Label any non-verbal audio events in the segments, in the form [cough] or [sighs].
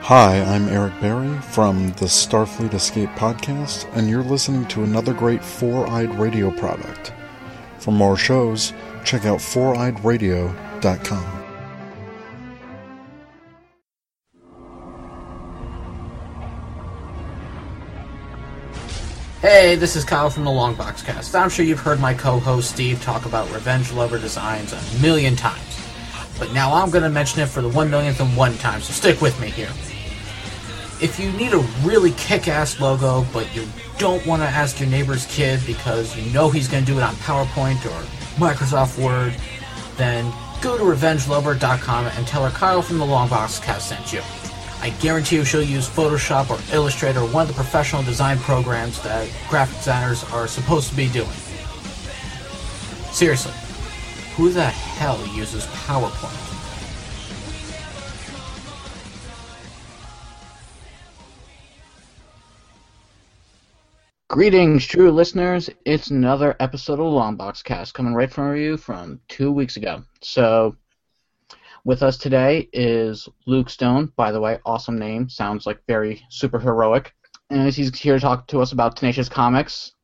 Hi, I'm Eric Berry from the Starfleet Escape podcast, and you're listening to another great Four Eyed Radio product. For more shows, check out foureyedradio.com. Hey, this is Kyle from the Longbox Cast. I'm sure you've heard my co-host Steve talk about Revenge Lover designs a million times. But now I'm going to mention it for the one millionth and one time, so stick with me here. If you need a really kick-ass logo, but you don't want to ask your neighbor's kid because you know he's going to do it on PowerPoint or Microsoft Word, then go to RevengeLover.com and tell her Kyle from the Longbox Cast sent you. I guarantee you she'll use Photoshop or Illustrator one of the professional design programs that graphic designers are supposed to be doing. Seriously, who the hell uses PowerPoint? Greetings, true listeners. It's another episode of Longbox Cast coming right from you from two weeks ago. So, with us today is Luke Stone. By the way, awesome name. Sounds like very super heroic. And he's here to talk to us about Tenacious Comics,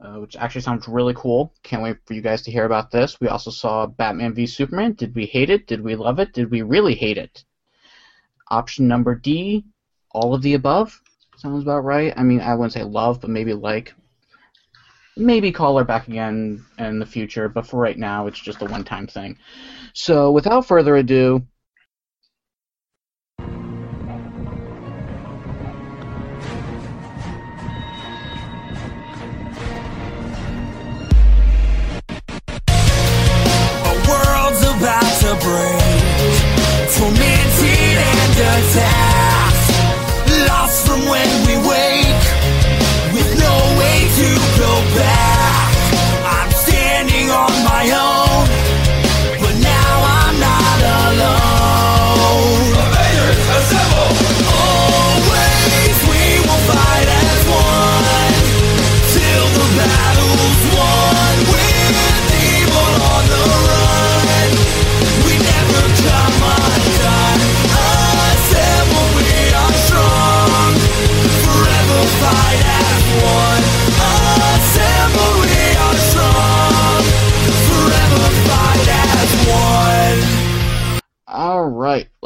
uh, which actually sounds really cool. Can't wait for you guys to hear about this. We also saw Batman v Superman. Did we hate it? Did we love it? Did we really hate it? Option number D, all of the above. Sounds about right. I mean, I wouldn't say love, but maybe like. Maybe call her back again in the future, but for right now, it's just a one time thing. So, without further ado, and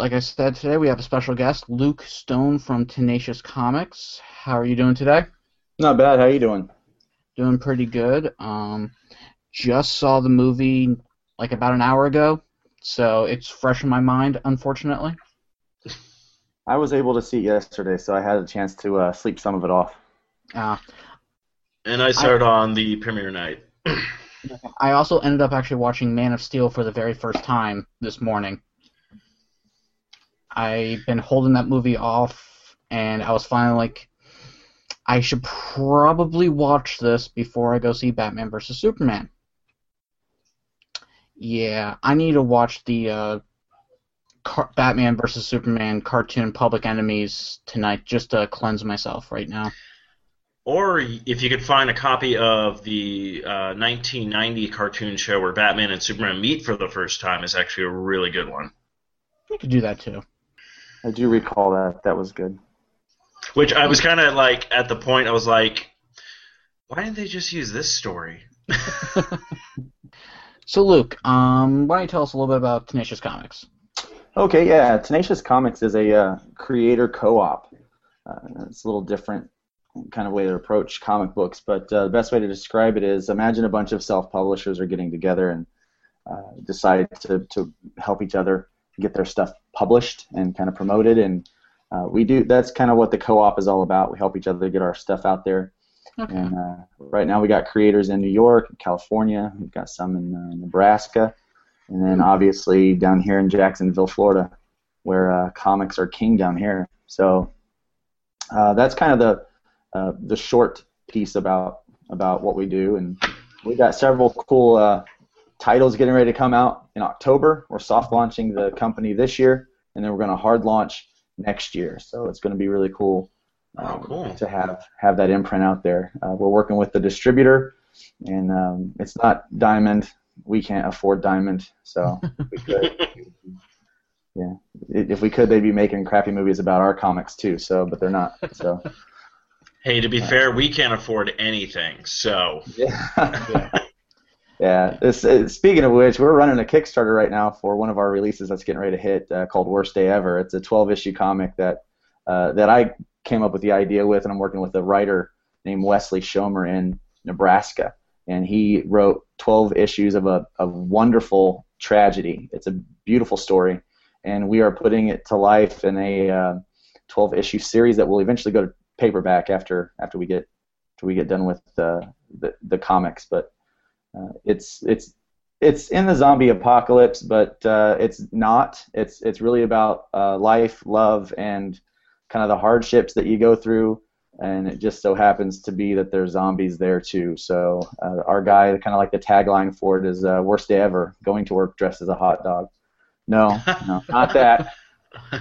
Like I said today, we have a special guest, Luke Stone from Tenacious Comics. How are you doing today? Not bad. How are you doing? Doing pretty good. Um, just saw the movie like about an hour ago, so it's fresh in my mind, unfortunately. I was able to see it yesterday, so I had a chance to uh, sleep some of it off. Uh, And I started on the premiere night. I also ended up actually watching Man of Steel for the very first time this morning. I've been holding that movie off, and I was finally like, I should probably watch this before I go see Batman vs Superman. Yeah, I need to watch the uh, car- Batman vs Superman cartoon Public Enemies tonight just to cleanse myself right now. Or if you could find a copy of the uh, 1990 cartoon show where Batman and Superman meet for the first time, is actually a really good one. You could do that too. I do recall that. That was good. Which I was kind of like at the point I was like, why didn't they just use this story? [laughs] So Luke, um, why don't you tell us a little bit about Tenacious Comics? Okay, yeah. Tenacious Comics is a uh, creator co-op. Uh, it's a little different kind of way to approach comic books, but uh, the best way to describe it is imagine a bunch of self-publishers are getting together and uh, decide to, to help each other get their stuff published and kind of promoted. And uh, we do. That's kind of what the co-op is all about. We help each other get our stuff out there. Okay. And uh, right now we got creators in New York, California. We've got some in uh, Nebraska, and then obviously down here in Jacksonville, Florida, where uh, comics are king down here. So uh, that's kind of the uh, the short piece about about what we do, and we got several cool uh, titles getting ready to come out in October. We're soft launching the company this year, and then we're going to hard launch next year. So it's going to be really cool Oh, um, cool. to have have that imprint out there. Uh, we're working with the distributor, and um, it's not Diamond. We can't afford Diamond, so [laughs] we could. yeah. If we could, they'd be making crappy movies about our comics too. So, but they're not. So, [laughs] Hey, to be fair, we can't afford anything, so [laughs] yeah. Yeah. This, uh, speaking of which, we're running a Kickstarter right now for one of our releases that's getting ready to hit, uh, called Worst Day Ever. It's a 12 issue comic that uh, that I came up with the idea with, and I'm working with a writer named Wesley Schomer in Nebraska, and he wrote 12 issues of a, a wonderful tragedy. It's a beautiful story, and we are putting it to life in a uh, 12 issue series that will eventually go to paperback after after we get after we get done with uh, the the comics, but. Uh, it's it's it's in the zombie apocalypse, but uh, it's not. It's it's really about uh, life, love, and kind of the hardships that you go through. And it just so happens to be that there's zombies there too. So uh, our guy, kind of like the tagline for it is uh, "Worst day ever: Going to work dressed as a hot dog." No, no, not that.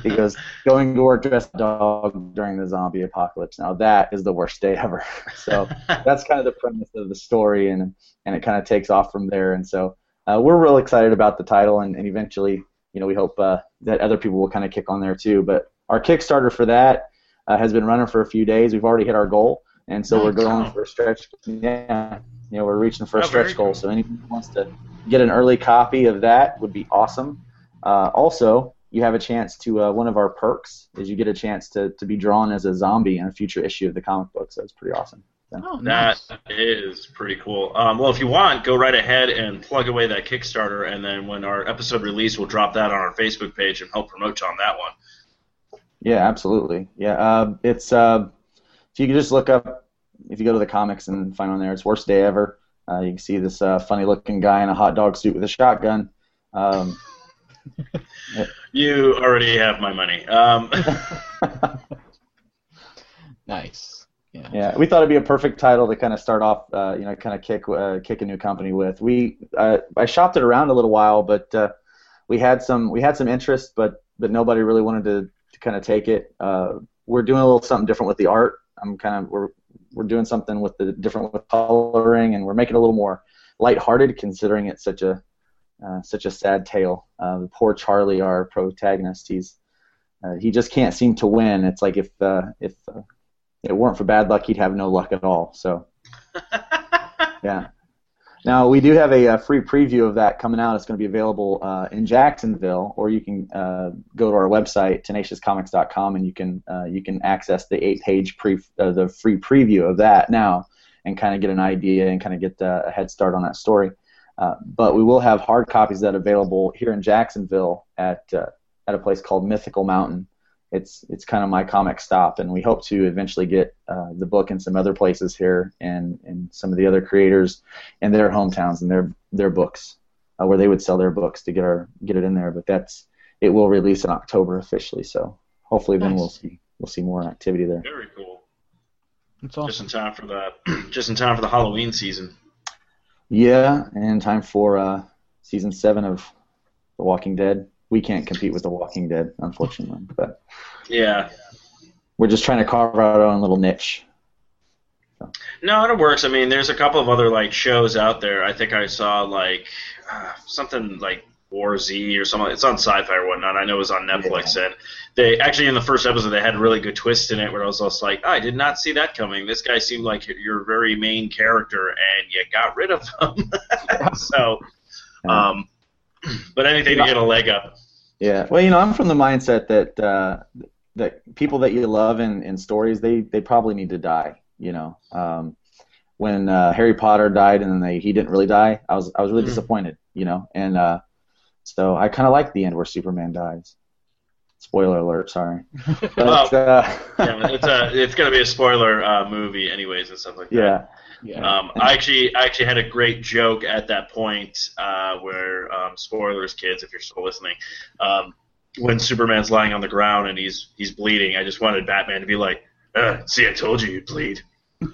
He goes, [laughs] going to work dressed dog during the zombie apocalypse. Now that is the worst day ever. [laughs] So that's kind of the premise of the story, and and it kind of takes off from there. And so uh, we're real excited about the title, and, and eventually, you know, we hope uh, that other people will kind of kick on there too. But our Kickstarter for that uh, has been running for a few days. We've already hit our goal, and so we're going for a stretch. Yeah, you know, we're reaching for a Oh, stretch goal. cool. So anyone who wants to get an early copy of that would be awesome. Uh, also, you have a chance to uh, one of our perks is you get a chance to, to be drawn as a zombie in a future issue of the comic book. So it's pretty awesome. Oh, that nice. is pretty cool. Um, well, if you want, go right ahead and plug away that Kickstarter, and then when our episode release, we'll drop that on our Facebook page and help promote you on that one. Yeah, absolutely. Yeah, uh, it's uh, if you could just look up if you go to the comics and find on there, it's worst day ever. Uh, you can see this uh, funny-looking guy in a hot dog suit with a shotgun. Um, [laughs] You already have my money. Um, [laughs] Nice. Yeah. yeah, we thought it'd be a perfect title to kind of start off, uh, you know, kind of kick uh, kick a new company with. We uh, I shopped it around a little while, but uh, we had some we had some interest, but but nobody really wanted to, to kind of take it. Uh, we're doing a little something different with the art. I'm kind of we're we're doing something with the different with coloring, and we're making it a little more lighthearted, considering it's such a uh, such a sad tale. Uh, the poor Charlie, our protagonist, he's uh, he just can't seem to win. It's like if uh, if uh, it weren't for bad luck, he'd have no luck at all. So [laughs] yeah. Now we do have a, uh free preview of that coming out. It's going to be available uh, in Jacksonville, or you can uh, go to our website tenaciouscomics.com and you can uh, you can access the eight-page pre uh, the free preview of that now, and kind of get an idea and kind of get uh, a head start on that story. Uh, but we will have hard copies of that available here in Jacksonville at uh, at a place called Mythical Mountain. It's it's kind of my comic stop, and we hope to eventually get uh, the book in some other places here and and some of the other creators in their hometowns and their their books uh, where they would sell their books to get our get it in there. But that's it will release in October officially, so hopefully then we'll see we'll see more activity there. very cool. That's Just in time for the [clears throat] just in time for the Halloween season. Yeah, and time for uh, season seven of The Walking Dead. We can't compete with The Walking Dead, unfortunately, but Yeah. we're just trying to carve out our own little niche. No, it works. I mean, there's a couple of other like shows out there. I think I saw like uh, something like War Z or something. It's on Sci-Fi or whatnot. I know it was on Netflix, and they actually in the first episode they had a really good twist in it where I was just like, I did not see that coming. This guy seemed like your very main character, and you got rid of him. [laughs] so, um, but anything to get a leg up. Yeah. Well, you know, I'm from the mindset that uh, that people that you love in, in stories, they, they probably need to die. You know, um, when uh, Harry Potter died and then they, he didn't really die, I was I was really Mhm. disappointed. You know, and uh, so I kind of like the end where Superman dies. Spoiler alert, sorry. [laughs] But, Well, uh, yeah, it's a it's gonna be a spoiler uh, movie, anyways, and stuff like that. yeah. Yeah. Um, I actually, I actually had a great joke at that point uh, where, um, spoilers, kids, if you're still listening, um, when Superman's lying on the ground and he's he's bleeding, I just wanted Batman to be like, uh, "See, I told you you'd bleed." [laughs]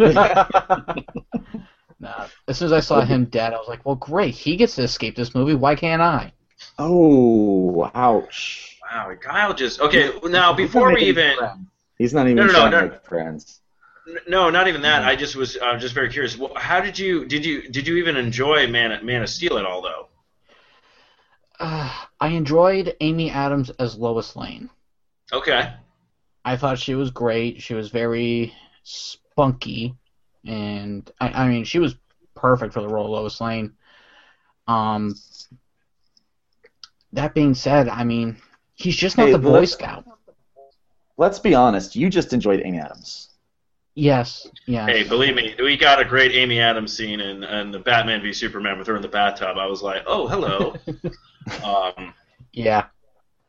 Nah. As soon as I saw him dead, I was like, well, great. He gets to escape this movie. Why can't I? Oh, ouch. Wow, Kyle just okay. Now, before we even, He's not even No, no, no, trying no. to make friends. no, not even that. I just was, I was just very curious. How did you, did you, did you even enjoy Man, Man of Steel at all, though? uh, I enjoyed Amy Adams as Lois Lane. Okay. I thought she was great. She was very spunky, and I, I mean, she was perfect for the role of Lois Lane. Um, that being said, I mean, he's just not Hey, the Boy let's- Scout. Let's be honest. You just enjoyed Amy Adams. Yes, yes. Hey, believe me, we got a great Amy Adams scene in, in the Batman v Superman with her in the bathtub. I was like, oh, hello. [laughs] um, yeah.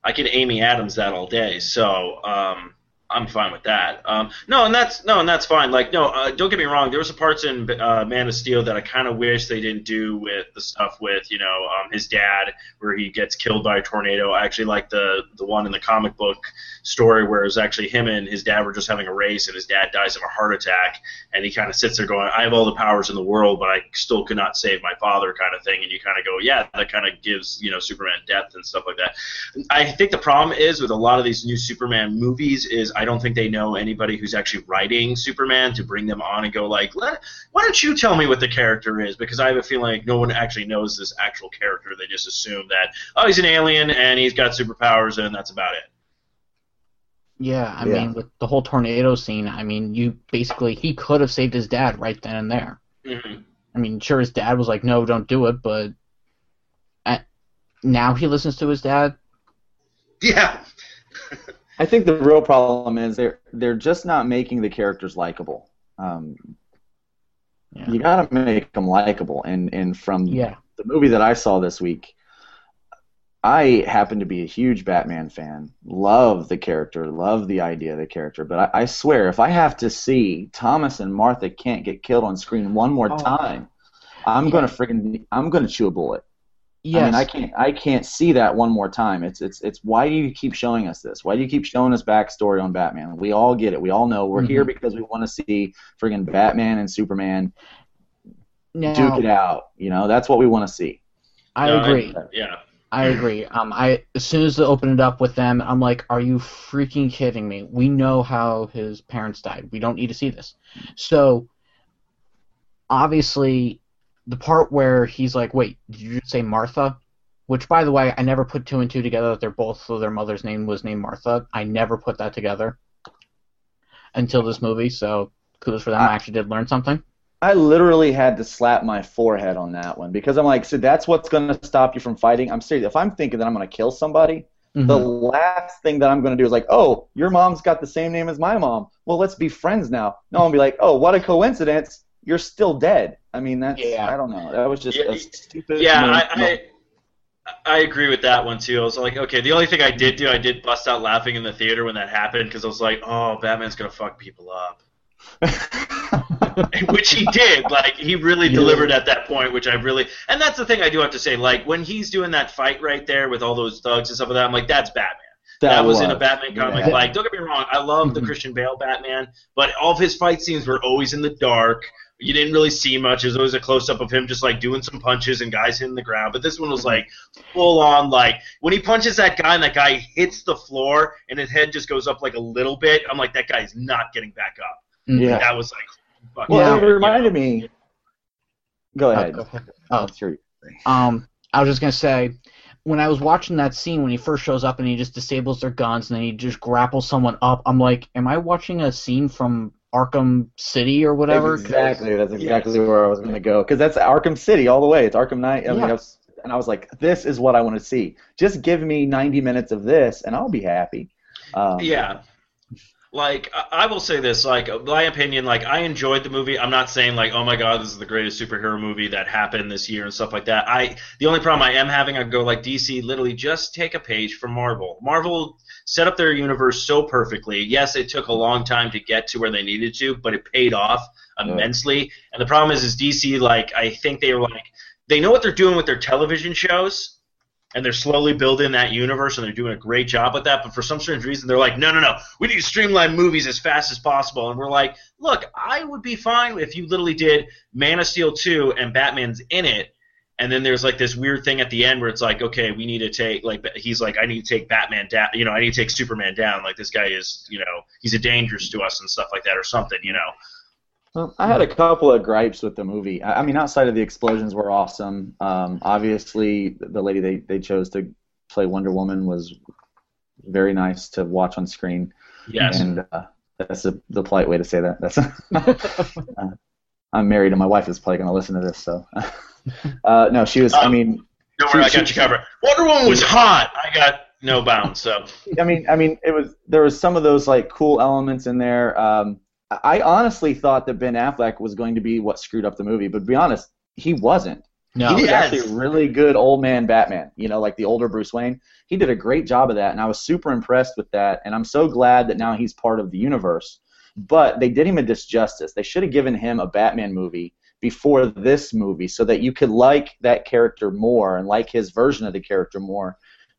I could Amy Adams that all day, so um, I'm fine with that. Um, no, and that's no, and that's fine. Like, no, uh, don't get me wrong. There was some parts in uh, Man of Steel that I kind of wish they didn't do with the stuff with you know um, his dad, where he gets killed by a tornado. I actually like the the one in the comic book story where it was actually him and his dad were just having a race, and his dad dies of a heart attack, and he kind of sits there going, "I have all the powers in the world, but I still could not save my father," kind of thing. And you kind of go, "Yeah, that kind of gives you know Superman depth and stuff like that." I think the problem is with a lot of these new Superman movies is I don't think they know anybody who's actually writing Superman to bring them on and go like, Let, why don't you tell me what the character is? Because I have a feeling like no one actually knows this actual character. They just assume that oh he's an alien and he's got superpowers and that's about it. Yeah, I Yeah. mean, with the whole tornado scene, I mean, you basically he could have saved his dad right then and there. hmm I mean, sure, his dad was like, "No, don't do it," but uh, now he listens to his dad. Yeah. I think the real problem is they're they're just not making the characters likable. Um, Yeah. You gotta make them likable, and and from Yeah, the movie that I saw this week, I happen to be a huge Batman fan. Love the character, love the idea of the character. But I, I swear, if I have to see Thomas and Martha Kent get killed on screen one more Oh. time, I'm gonna friggin' I'm gonna chew a bullet. Yes, I mean, I can't I can't see that one more time. It's it's it's why do you keep showing us this? Why do you keep showing us backstory on Batman? We all get it. We all know we're here because we want to see friggin' Batman and Superman now, duke it out. You know, that's what we want to see. I No, agree. yeah. I agree. Um, I as soon as they open it up with them, I'm like, "Are you freaking kidding me? We know how his parents died. We don't need to see this." So, obviously, the part where he's like, "Wait, did you say Martha?" Which, by the way, I never put two and two together that they're both so their mother's name was named Martha. I never put that together until this movie. So, kudos for them. I actually did learn something. I literally had to slap my forehead on that one because I'm like, so that's what's going to stop you from fighting. I'm serious. If I'm thinking that I'm going to kill somebody, the Mhm. last thing that I'm going to do is like, oh, your mom's got the same name as my mom. Well, let's be friends now. No, I'll be like, oh, what a coincidence. You're still dead. I mean, that's Yeah. I don't know. That was just Yeah, a stupid. Yeah. I, I I agree with that one too. I was like, okay, the only thing I did do, I did bust out laughing in the theater when that happened because I was like, oh, Batman's gonna fuck people up, [laughs] which he did. Like he really delivered at that point, which I really, and that's the thing I do have to say. Like when he's doing that fight right there with all those thugs and stuff like that, I'm like, that's Batman. That, was, in a Batman comic. Yeah. Like, don't get me wrong, I love the Mhm. Christian Bale Batman, but all of his fight scenes were always in the dark. You didn't really see much. It was always a close up of him just like doing some punches and guys hitting the ground. But this one was like full on like when he punches that guy and that guy hits the floor and his head just goes up like a little bit. I'm like, that guy's not getting back up. Mhm. Yeah. That was like, fucking Well, weird, it you reminded know? me. Go ahead. go ahead. Oh. Let's hear you. Um, I was just gonna say, when I was watching that scene when he first shows up and he just disables their guns and then he just grapples someone up, I'm like, am I watching a scene from Arkham City or whatever? Exactly. That's exactly where I was going to go because that's Arkham City all the way. It's Arkham Knight. I mean, Yeah. I was, and I was like, this is what I want to see. Just give me 90 minutes of this, and I'll be happy. Um, Yeah. Like I will say this, like my opinion, like I enjoyed the movie. I'm not saying like, oh my god, this is the greatest superhero movie that happened this year and stuff like that. I the only problem I am having, I go like DC, literally just take a page from Marvel. Marvel set up their universe so perfectly. Yes, it took a long time to get to where they needed to, but it paid off immensely. And the problem is, is DC like I think they were like they know what they're doing with their television shows and they're slowly building that universe and they're doing a great job with that. But for some strange reason they're like no no no. We need to streamline movies as fast as possible. And we're like look i would be fine if you literally did man of steel 2 and batman's in it. And then there's like this weird thing at the end where it's like okay we need to take like he's like i need to take batman down you know i need to take superman down. Like this guy is you know he's a dangerous to us and stuff like that or something you know Well, I had a couple of gripes with the movie. I, I mean, outside of the explosions were awesome. Um, obviously, the lady they, they chose to play Wonder Woman was very nice to watch on screen. Yes. And uh, that's a, the polite way to say that. That's [laughs] uh, I'm married, and my wife is probably going to listen to this. So, [laughs] uh, no, she was. I Um, mean, Don't she- worry, I she- got you covered. Wonder Woman was hot. I got no bounds. So I mean, I mean, it was there was some of those like cool elements in there. Um, I honestly thought that Ben Affleck was going to be what screwed up the movie, but to be honest, he wasn't. No. He was Yes. actually a really good old man Batman. You know, like the older Bruce Wayne. He did a great job of that, and I was super impressed with that. And I'm so glad that now he's part of the universe. But they did him a disjustice. They should have given him a Batman movie before this movie, so that you could like that character more and like his version of the character more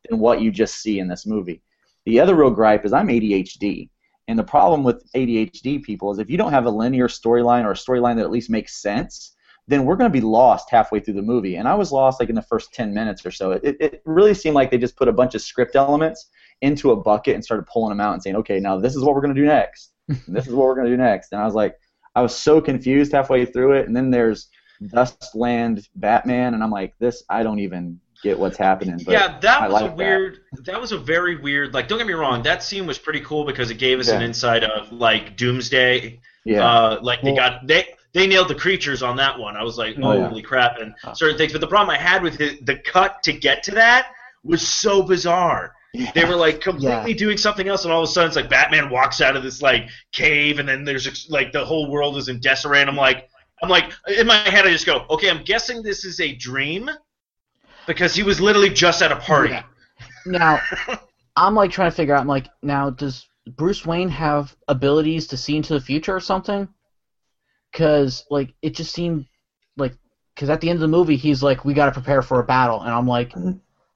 than what you just see in this movie. The other real gripe is I'm ADHD. And the problem with ADHD people is if you don't have a linear storyline or a storyline that at least makes sense, then we're going to be lost halfway through the movie. And I was lost like in the first 10 minutes or so. It, it really seemed like they just put a bunch of script elements into a bucket and started pulling them out and saying, okay, now this is what we're going to do next. [laughs] this is what we're going to do next. And I was like, I was so confused halfway through it. And then there's Dustland Batman, and I'm like, this, I don't even get what's happening. But yeah, that I was a like that. weird. That. was a very weird. Like, don't get me wrong, that scene was pretty cool because it gave us an insight of like Doomsday. Yeah. Uh, like they got they they nailed the creatures on that one. I was like, Oh, yeah. holy crap, and certain things. But the problem I had with it, the cut to get to that was so bizarre. They were like completely doing something else, and all of a sudden it's like Batman walks out of this like cave, and then there's like the whole world is in disarray. And I'm like, I'm like in my head, I just go, okay, I'm guessing this is a dream because he was literally just at a party. Yeah. Now, I'm like trying to figure out. I'm like, now does Bruce Wayne have abilities to see into the future or something? Because like it just seemed like because at the end of the movie he's like, we got to prepare for a battle, and I'm like,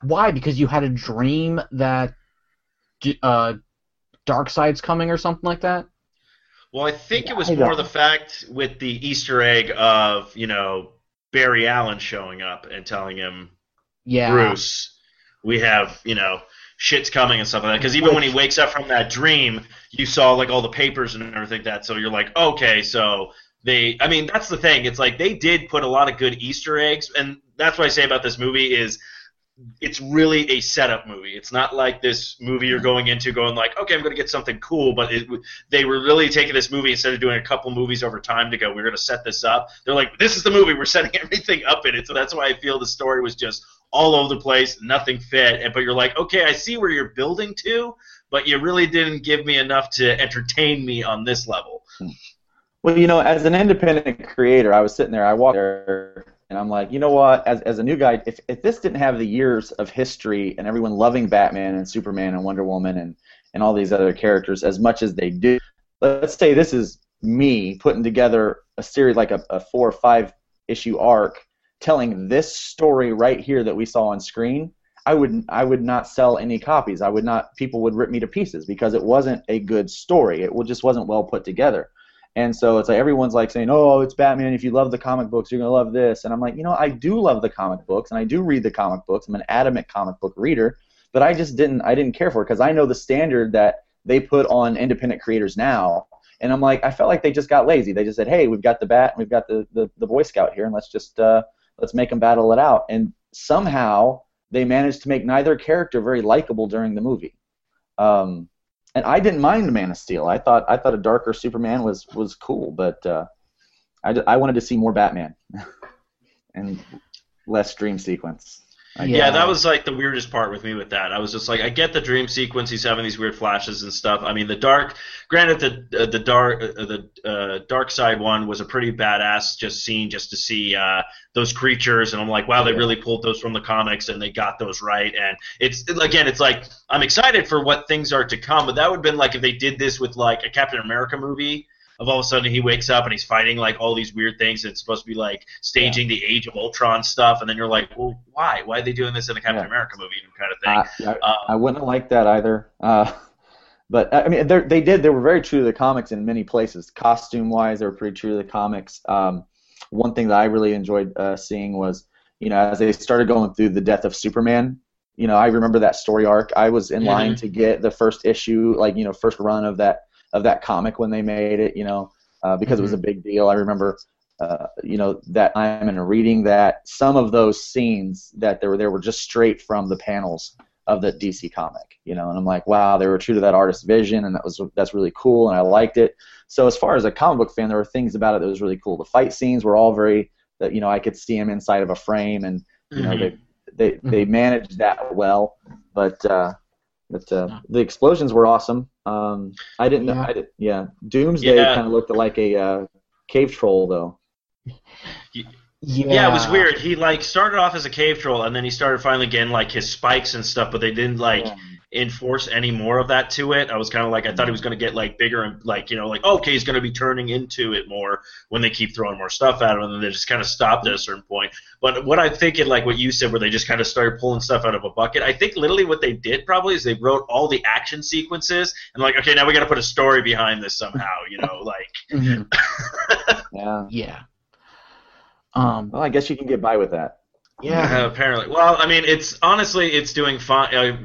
why? Because you had a dream that d- uh, Darkseid's coming or something like that. Well, I think it was I more don't- the fact with the Easter egg of you know Barry Allen showing up and telling him Yeah. Bruce, we have you know shit's coming and stuff like that. Because even when he wakes up from that dream, you saw like all the papers and everything like that. So you're like, okay, so they. I mean, that's the thing. It's like they did put a lot of good Easter eggs, and that's what I say about this movie is. It's really a setup movie. It's not like this movie you're going into going like, okay, I'm going to get something cool, but it, they were really taking this movie instead of doing a couple movies over time to go, we're going to set this up. They're like, this is the movie. We're setting [laughs] everything up in it. So that's why I feel the story was just all over the place. Nothing fit. But you're like, okay, I see where you're building to, but you really didn't give me enough to entertain me on this level. Well, you know, as an independent creator, I was sitting there, I walked there, and I'm like, you know what? As, as a new guy, if, if this didn't have the years of history and everyone loving Batman and Superman and Wonder Woman and, and all these other characters as much as they do, let's say this is me putting together a series like a, a four or five issue arc telling this story right here that we saw on screen. I would I would not sell any copies. I would not. People would rip me to pieces because it wasn't a good story. It just wasn't well put together. And so it's like everyone's like saying, "Oh, it's Batman. If you love the comic books, you're gonna love this." And I'm like, you know, I do love the comic books, and I do read the comic books. I'm an adamant comic book reader, but I just didn't. I didn't care for it because I know the standard that they put on independent creators now. And I'm like, I felt like they just got lazy. They just said, "Hey, we've got the bat, and we've got the the, the Boy Scout here, and let's just uh, let's make them battle it out." And somehow they managed to make neither character very likable during the movie. Um, and I didn't mind Man of Steel. I thought I thought a darker Superman was was cool, but uh, I, I wanted to see more Batman [laughs] and less dream sequence. Yeah. Yeah. that was like the weirdest part with me with that. I was just like, I get the dream sequence. He's having these weird flashes and stuff. I mean, the dark. Granted, the uh, the dark uh, the uh, Darkseid one was a pretty badass just scene just to see uh, those creatures, and I'm like, wow, they Yeah. really pulled those from the comics and they got those right. And it's again, it's like I'm excited for what things are to come, but that would have been like if they did this with like a Captain America movie. Of all of a sudden he wakes up and he's fighting like all these weird things. And it's supposed to be like staging the Age of Ultron stuff, and then you're like, well, why? Why are they doing this in a Captain Yeah. America movie kind of thing? I, I, Um, I wouldn't like that either. Uh, [laughs] but I mean, they're- did. They were very true to the comics in many places. Costume wise, they were pretty true to the comics. Um, one thing that I really enjoyed uh, seeing was, you know, as they started going through the death of Superman. You know, I remember that story arc. I was in line to get the first issue, like you know, first run of that of that comic when they made it. You know, uh, because it was a big deal. I remember, uh, you know, that time and reading that some of those scenes that there were there were just straight from the panels of the DC comic, you know, and I'm like, wow, they were true to that artist's vision, and that was that's really cool, and I liked it. So as far as a comic book fan, there were things about it that was really cool. The fight scenes were all very that you know I could see him inside of a frame, and you know they they they managed that well, but. uh but uh, the explosions were awesome. Um, I didn't know. Yeah. I did, yeah, Doomsday Yeah. kind of looked like a uh, cave troll, though. Yeah. Yeah, it was weird. He like started off as a cave troll, and then he started finally getting like his spikes and stuff, but they didn't like Yeah. Enforce any more of that to it. I was kind of like, I thought he was going to get like bigger and like you know like okay, he's going to be turning into it more when they keep throwing more stuff at him, and then they just kind of stopped at a certain point. But what I'm thinking, like what you said, where they just kind of started pulling stuff out of a bucket. I think literally what they did probably is they wrote all the action sequences and like okay, now we got to put a story behind this somehow, you know, [laughs] like. Mhm. [laughs] Yeah. Yeah. Um. Well, I guess you can get by with that. Yeah. apparently. Well, I mean, it's honestly, it's doing fine. Uh,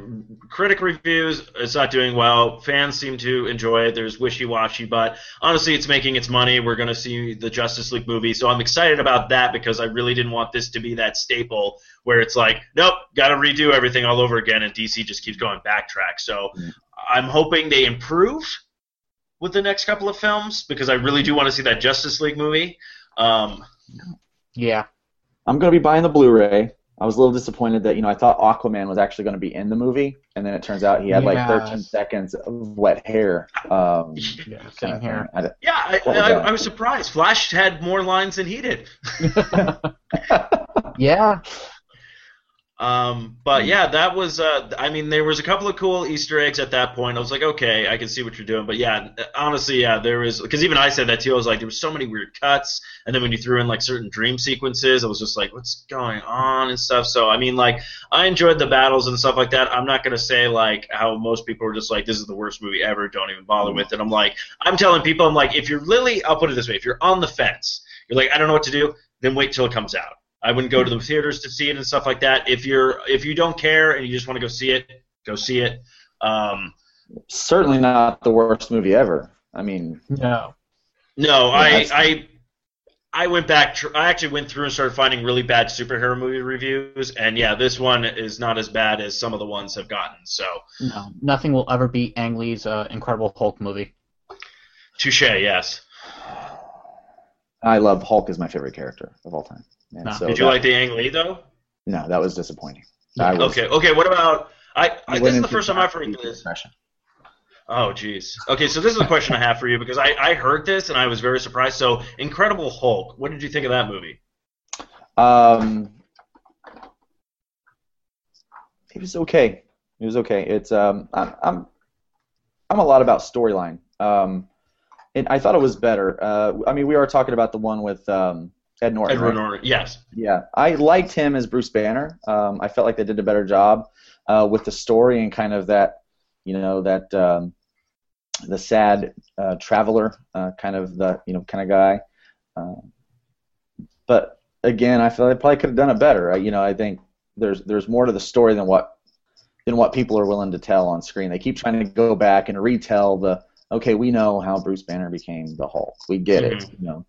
critic reviews, it's not doing well. Fans seem to enjoy it. There's wishy-washy, but honestly, it's making its money. We're going to see the Justice League movie, so I'm excited about that because I really didn't want this to be that staple where it's like, nope, got to redo everything all over again, and DC just keeps going backtrack. So. I'm hoping they improve with the next couple of films because I really do want to see that Justice League movie. Um, Yeah. I'm going to be buying the Blu-ray. I was a little disappointed that you know I thought Aquaman was actually going to be in the movie, and then it turns out he had like 13 seconds of wet hair. Um, [laughs] Yeah. kind Same of here. thing. I d- yeah, I, I. I was surprised. Flash had more lines than he did. [laughs] [laughs] Yeah. Um, but yeah, that was. Uh, I mean, there was a couple of cool Easter eggs at that point. I was like, okay, I can see what you're doing. But yeah, honestly, yeah, there was because even I said that too. I was like, there was so many weird cuts, and then when you threw in like certain dream sequences, I was just like, what's going on and stuff. So I mean, like, I enjoyed the battles and stuff like that. I'm not gonna say like how most people are just like, this is the worst movie ever. Don't even bother with it. I'm like, I'm telling people, I'm like, if you're Lily, I'll put it this way: if you're on the fence, you're like, I don't know what to do, then wait till it comes out. I wouldn't go to the theaters to see it and stuff like that. If you're if you don't care and you just want to go see it, go see it. Um, certainly not the worst movie ever. I mean, No. no, I I I went back. Tr- I actually went through and started finding really bad superhero movie reviews, and yeah, this one is not as bad as some of the ones have gotten. So, No. Nothing will ever beat Ang Lee's uh, Incredible Hulk movie. touche. Yes. I love Hulk is my favorite character of all time. And No. so Did you that- like the Ang Lee though? No, that was disappointing. I was, Okay. Okay. What about I? I I this is the first time I've heard this. depression. Oh, jeez. Okay, so this is a question I have for you because I, I heard this and I was very surprised. So, Incredible Hulk. What did you think of that movie? Um, it was okay. It was okay. It's um, I'm I'm I'm a lot about storyline. Um, and I thought it was better. Uh, I mean, we are talking about the one with um, Ed Norton. Edward right? Norton. Yes. Yeah, I liked him as Bruce Banner. Um, I felt like they did a better job uh, with the story and kind of that, you know, that um, the sad uh, traveler uh, kind of the you know kind of guy. Uh, but again, I feel they probably could have done it better. I, you know, I think there's there's more to the story than what than what people are willing to tell on screen. They keep trying to go back and retell the okay, we know how Bruce Banner became the Hulk. We get it. You know,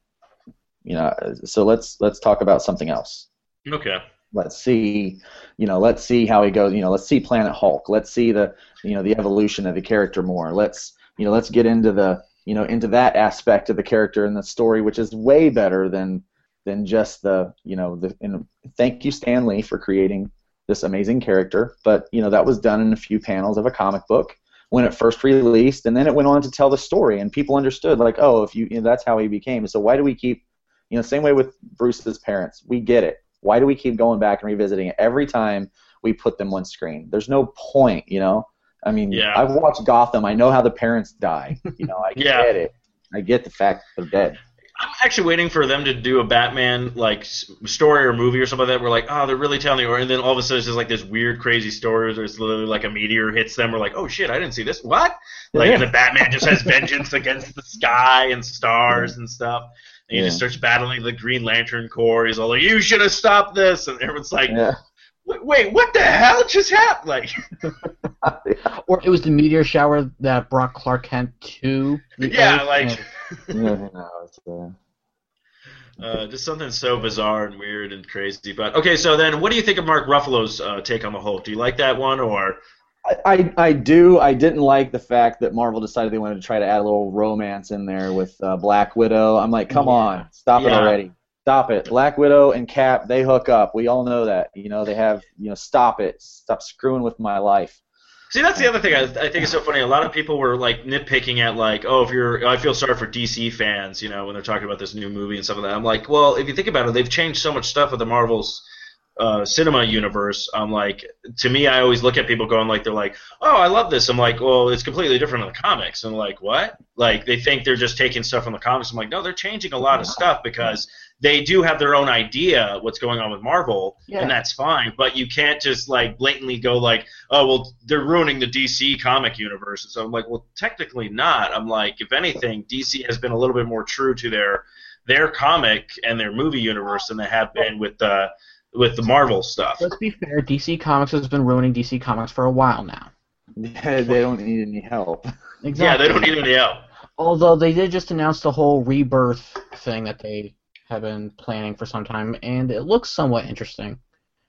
you know. So let's let's talk about something else Okay. let's see you know let's see how he goes you know let's see planet hulk let's see the you know the evolution of the character more let's you know let's get into the you know into that aspect of the character and the story which is way better than than just the you know the and thank you stan lee for creating this amazing character but you know that was done in a few panels of a comic book when it first released and then it went on to tell the story and people understood like oh if you, you know, that's how he became so why do we keep you know same way with bruce's parents we get it why do we keep going back and revisiting it every time we put them on screen? There's no point, you know. I mean, Yeah. I've watched Gotham. I know how the parents die. You know, I [laughs] Yeah. get it. I get the fact that they're dead. I'm actually waiting for them to do a Batman like story or movie or something like that. We're like, oh, they're really telling you, and then all of a sudden it's just like this weird, crazy story where it's literally like a meteor hits them. We're like, oh shit, I didn't see this. What? Like, and then Batman just has [laughs] vengeance against the sky and stars and stuff. And he just starts battling the Green Lantern Corps. He's all like, you should have stopped this, and everyone's like, Yeah. Wait, wait, what the hell just happened? Like, [laughs] [laughs] Or it was the meteor shower that brought Clark Kent to the yeah, Earth, like, and- [laughs] yeah, no, it's, uh, uh, just something so bizarre and weird and crazy. But okay, so then, what do you think of Mark Ruffalo's uh, take on the Hulk? Do you like that one, or I, I I do. I didn't like the fact that Marvel decided they wanted to try to add a little romance in there with uh, Black Widow. I'm like, come Yeah. on, stop it already. Stop it. Black Widow and Cap, they hook up. We all know that. You know, they have. You know, stop it. Stop screwing with my life. See, that's the other thing I, I think is so funny. A lot of people were like nitpicking at like, oh, if you're, I feel sorry for DC fans, you know, when they're talking about this new movie and stuff like that. I'm like, well, if you think about it, they've changed so much stuff with the Marvels uh, cinema universe. I'm like, to me, I always look at people going like, they're like, oh, I love this. I'm like, well, it's completely different in the comics. And like, what? Like they think they're just taking stuff from the comics. I'm like, no, they're changing a lot of stuff because they do have their own idea what's going on with Marvel, Yeah. and that's fine. But you can't just like blatantly go like, oh well, they're ruining the DC comic universe. And so I'm like, well, technically not. I'm like, if anything, DC has been a little bit more true to their their comic and their movie universe than they have been with the with the Marvel stuff. Let's be fair, DC Comics has been ruining DC Comics for a while now. Yeah, they don't need any help. Exactly. Yeah, they don't need any help. Although they did just announce the whole rebirth thing that they have been planning for some time, and it looks somewhat interesting.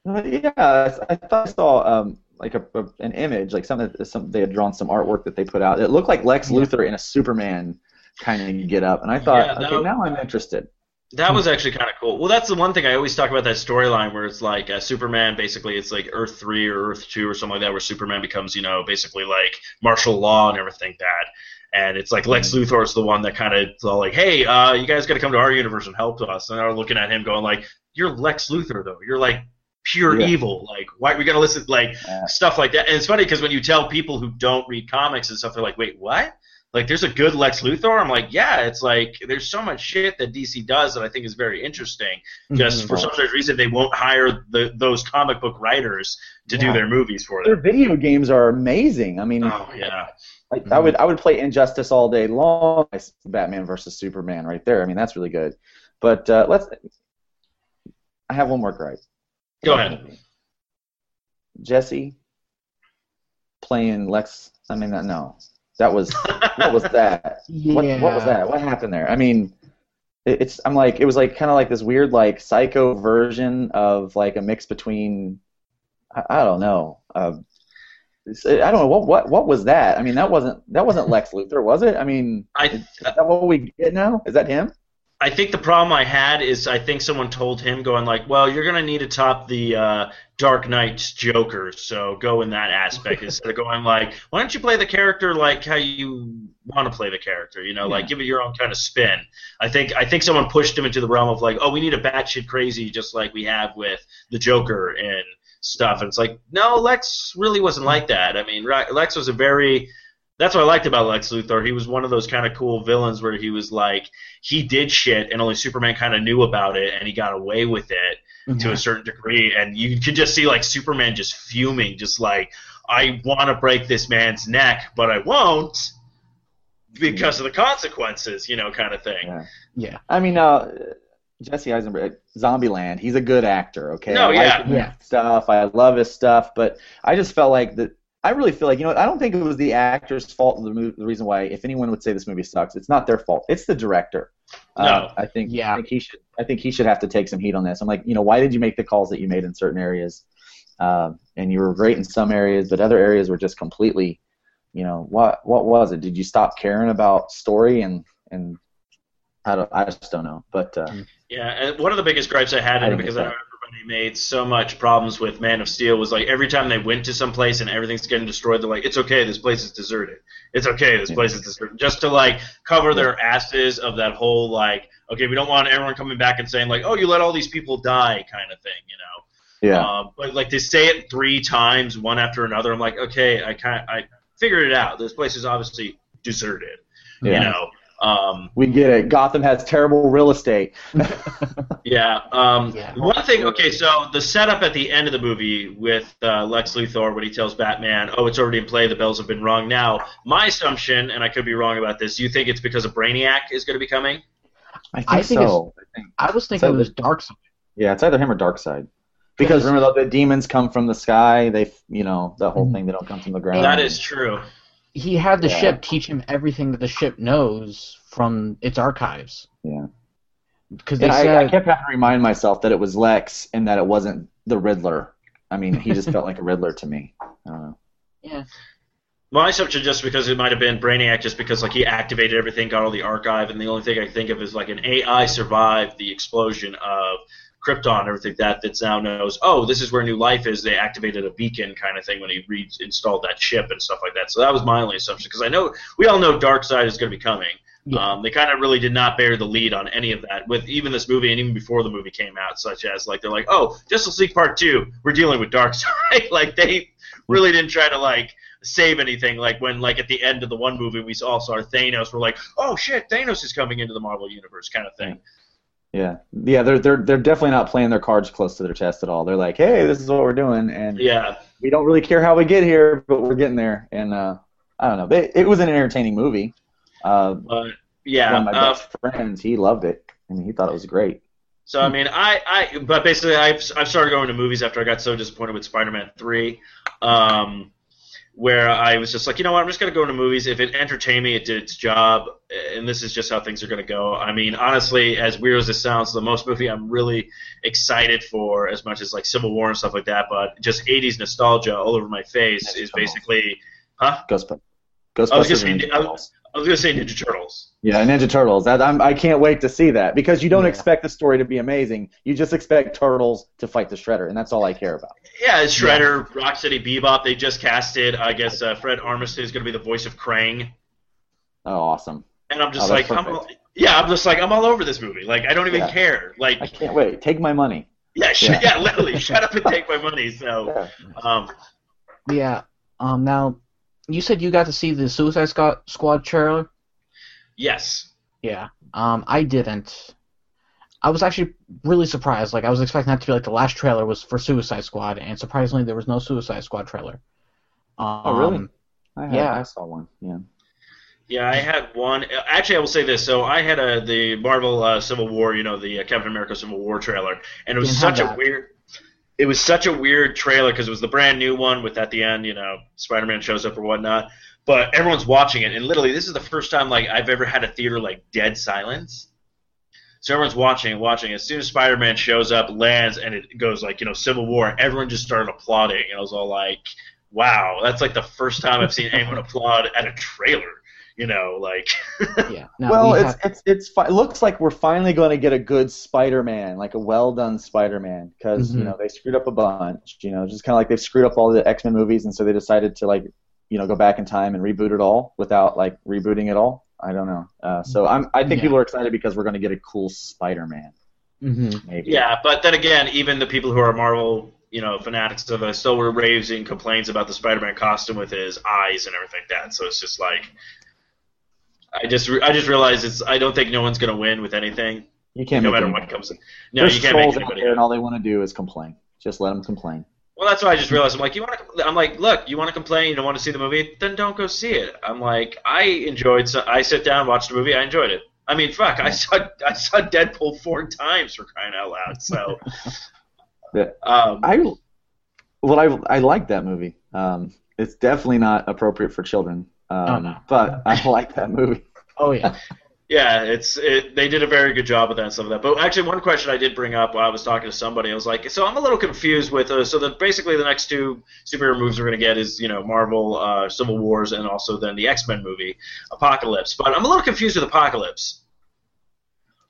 Uh, yeah, I thought I saw um, like a, a an image, like something that some they had drawn some artwork that they put out. It looked like Lex Luthor in a Superman kind of get up, and I thought, Yeah, okay, would- now I'm interested. That was actually kind of cool. Well, that's the one thing I always talk about that storyline where it's like uh, Superman, basically, it's like Earth 3 or Earth 2 or something like that, where Superman becomes, you know, basically like martial law and everything that. And it's like Lex Luthor is the one that kind of all like, hey, uh, you guys got to come to our universe and help us. And they're looking at him going like, you're Lex Luthor, though. You're like pure Yeah. evil. Like, why are we going to listen? Like, Yeah. stuff like that. And it's funny because when you tell people who don't read comics and stuff, they're like, wait, what? Like, there's a good Lex Luthor? I'm like, yeah, it's like, there's so much shit that DC does that I think is very interesting. Just Mhm. for some strange reason, they won't hire the, those comic book writers to do their movies for them. Their video games are amazing. I mean, Oh, yeah. I, I would I would play Injustice all day long. Batman versus Superman, right there. I mean, that's really good. But uh, let's. I have one more gripe. Go ahead. Jesse playing Lex. I mean, that- no, that was what was that? [laughs] What, what was that? What happened there? I mean, it, it's I'm like it was like kind of like this weird like psycho version of like a mix between I, I don't know. Uh, I don't know what what what was that? I mean, that wasn't that wasn't Lex Luthor, was it? I mean, I, is that what we get now? Is that him? I think the problem I had is I think someone told him going like, well, you're gonna need to top the uh, Dark Knight's Joker, so go in that aspect [laughs] instead of going like, why don't you play the character like how you want to play the character, you know, like give it your own kind of spin. I think I think someone pushed him into the realm of like, oh, we need a batshit crazy just like we have with the Joker and stuff, and it's like, no, Lex really wasn't like that. I mean, Lex was a very that's what I liked about Lex Luthor. He was one of those kind of cool villains where he was like he did shit and only Superman kind of knew about it and he got away with it to a certain degree and you could just see like Superman just fuming just like I want to break this man's neck but I won't because of the consequences, you know, kind of thing. Yeah. Yeah. I mean, uh, Jesse Eisenberg, Zombieland. He's a good actor. Okay. No, I like Yeah. stuff. I love his stuff, but I just felt like that. I really feel like you know. what, I don't think it was the actor's fault. The, mo- the reason why, if anyone would say this movie sucks, it's not their fault. It's the director. No. Uh, I think. Yeah. I think he should. I think he should have to take some heat on this. I'm like, you know, why did you make the calls that you made in certain areas? Um, and you were great in some areas, but other areas were just completely, you know, what what was it? Did you stop caring about story and and I don't I just don't know. But uh, Yeah, and one of the biggest gripes I had I it think because it's I everybody made so much problems with Man of Steel was like every time they went to some place and everything's getting destroyed, they're like, "It's okay, this place is deserted. It's okay, this place is deserted." Just to like cover their asses of that whole like, okay, we don't want everyone coming back and saying like, "Oh, you let all these people die," kind of thing, you know. yeah. Um, but like to say it three times, one after another, I'm like, okay, I kind I figured it out. This place is obviously deserted, Yeah. you know. Um, We get it. Gotham has terrible real estate. [laughs] Yeah. Um, Yeah. One thing. Okay, so the setup at the end of the movie with uh, Lex Luthor when he tells Batman, "Oh, it's already in play. The bells have been rung." Now, my assumption, and I could be wrong about this, you think it's because a Brainiac is going to be coming? I think, I think so. I think, I was thinking So it was Darkseid. yeah, it's either him or Darkseid. Because remember, the, the demons come from the sky. They, you know, the whole Mhm. thing. They don't come from the ground. That is true. He had the Yeah. ship teach him everything that the ship knows from its archives. Yeah. Because they And I, said I kept having to remind myself that it was Lex and that it wasn't the Riddler. I mean, he just [laughs] felt like a Riddler to me. I don't know. Yeah. My assumption just because it might have been Brainiac, just because like he activated everything, got all the archive, and the only thing I think of is like an AI survived the explosion of Krypton and everything that that now knows. Oh, this is where new life is. They activated a beacon kind of thing when he reinstalled that ship and stuff like that. So that was my only assumption because I know we all know Darkseid is going to be coming. Yeah. Um, they kind of really did not bear the lead on any of that with even this movie and even before the movie came out, such as like they're like, oh, Justice League Part Two, we're dealing with Darkseid. [laughs] like they really didn't try to like save anything. Like when like at the end of the one movie we all saw Thanos, we're like, oh shit, Thanos is coming into the Marvel universe, kind of thing. Yeah, yeah, they're they're they're definitely not playing their cards close to their chest at all. They're like, hey, this is what we're doing, and Yeah, we don't really care how we get here, but we're getting there. And uh, I don't know, it, it was an entertaining movie. Uh, but yeah. one of my uh, best friends, he loved it. I mean, he thought it was great. So I mean, I, I, but basically, I've, I've started going to movies after I got so disappointed with Spider-Man three, um, where I was just like, you know what, I'm just gonna go into movies. If it entertained me, it did its job, and this is just how things are gonna go. I mean, honestly, as weird as this sounds, the most movie I'm really excited for, as much as like Civil War and stuff like that, but just 80s nostalgia all over my face Ninja is basically, huh? Ghostbusters. Oh, I was gonna Ghostbusters. say, and Ninja I, Turtles. I was gonna say Ninja Turtles. Yeah, Ninja Turtles. That, I'm, I can't wait to see that because you don't Yeah. expect the story to be amazing. You just expect turtles to fight the Shredder, and that's all I care about. Yeah, it's Shredder, Rocksteady Bebop. They just casted, I guess, uh, Fred Armisen is going to be the voice of Krang. Oh, awesome! And I'm just Oh, like, I'm, perfect. yeah, I'm just like, I'm all over this movie. Like, I don't even Yeah. care. Like, I can't wait. Take my money. yeah, sh- Yeah. yeah. literally, shut up and take my money. So, [laughs] um, yeah. Um. Now, you said you got to see the Suicide Squad, Squad trailer. yes, Yeah. Um. I didn't. I was actually really surprised. Like I was expecting that to be like the last trailer was for Suicide Squad, and surprisingly there was no Suicide Squad trailer. Um, Oh, really? I had, Yeah. I saw one. Yeah. yeah, I had one. Actually, I will say this. So, I had a the Marvel uh, Civil War, you know, the uh, Captain America Civil War trailer, and it was such a that. weird. It was such a weird trailer because it was the brand new one with at the end, you know, Spider-Man shows up or whatnot. But everyone's watching it, and literally, this is the first time like I've ever had a theater like dead silence. So everyone's watching and watching. As soon as Spider-Man shows up, lands, and it goes like you know Civil War, everyone just started applauding, and I was all like, "Wow, that's like the first time I've seen anyone [laughs] applaud at a trailer." You know, like Yeah. [laughs] Now, well, we it's have- it's it's fi- it looks like we're finally going to get a good Spider-Man, like a well done Spider-Man, because you Mhm. know they screwed up a bunch. You know, just kind of like they've screwed up all the X-Men movies, and so they decided to like you know go back in time and reboot it all without like rebooting it all. I don't know. Uh, so I'm I think Yeah. people are excited because we're going to get a cool Spider-Man. Mhm. Maybe. Yeah, but then again, even the people who are Marvel, you know, fanatics of it still were raising complaints about the Spider-Man costume with his eyes and everything like that. So it's just like, I just re- I just realized it's I don't think no one's gonna win with anything, You can't. no make matter them- what comes. No, There's you can't make anybody. and all they want to do is complain. Just let them complain. Well, that's why I just realized I'm like, you want to? I'm like, look, you want to complain, you don't want to see the movie, then don't go see it. I'm like, I enjoyed. So I sit down, watch the movie, I enjoyed it. I mean, fuck, I saw I saw Deadpool four times for crying out loud. So, [laughs] [laughs] um, I well, I I like that movie. Um, it's definitely not appropriate for children. Um, Oh, no. But I [laughs] like that movie. Oh yeah. Yeah, it's it, they did a very good job with that and stuff like that. But actually, one question I did bring up while I was talking to somebody, I was like, so I'm a little confused with uh, so that basically the next two superhero movies we're gonna get is you know Marvel uh, Civil Wars and also then the X Men movie Apocalypse. But I'm a little confused with Apocalypse.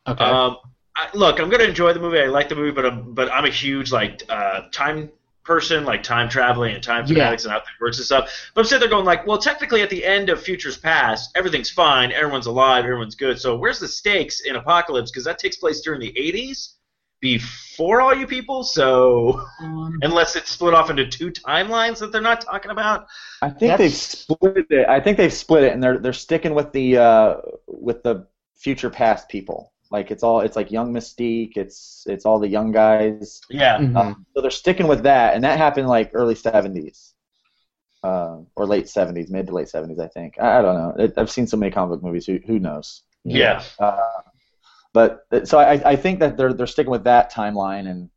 Okay. Um, I, look, I'm gonna enjoy the movie. I like the movie, but I'm, but I'm a huge like uh, time person, like time traveling and time Yeah. fanatics and how that works and stuff. But I'm sitting there going like, well, technically at the end of Futures Past, everything's fine, everyone's alive, everyone's good. So where's the stakes in Apocalypse? Because that takes place during the 80s, before all you people. So Um, [laughs] unless it's split off into two timelines that they're not talking about. I think they've split it. I think they've split it, and they're they're sticking with the uh, with the future past people. Like it's all it's like young Mystique. It's it's all the young guys. Yeah. mhm. Um, so they're sticking with that, and that happened like early '70s, uh, or late '70s, mid to late '70s, I think. I, I don't know. It, I've seen so many comic book movies. Who who knows? Yeah. Uh, but uh, so I, I think that they're they're sticking with that timeline, and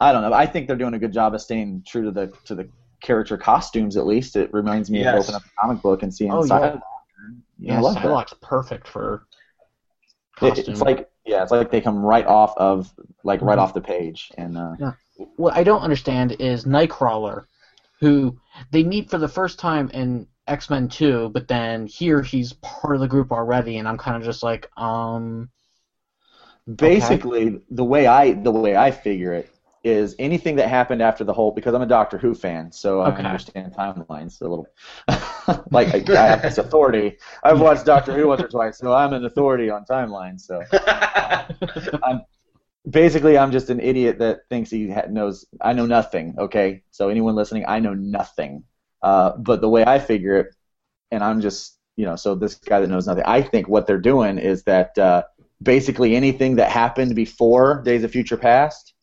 I don't know. I think they're doing a good job of staying true to the to the character costumes. At least it reminds me Yes. of opening up a comic book and seeing Oh, Psylocke. yeah, I love. Psylocke's perfect for It- it's like yeah, it's like they come right off of like right Mhm. off the page, and uh, what I don't understand is Nightcrawler, who they meet for the first time in X Men Two, but then here he's part of the group already, and I'm kind of just like, um, basically the way I the way I figure it is anything that happened after the whole because I'm a Doctor Who fan, so I understand timelines a little. [laughs] like I, I have this authority. I've watched Doctor Who once or twice, so I'm an authority on timelines. So [laughs] basically, I'm just an idiot that thinks he ha- knows. I know nothing. Okay, so anyone listening, I know nothing. Uh, but the way I figure it, and I'm just you know, so this guy that knows nothing, I think what they're doing is that uh, basically anything that happened before Days of Future Past,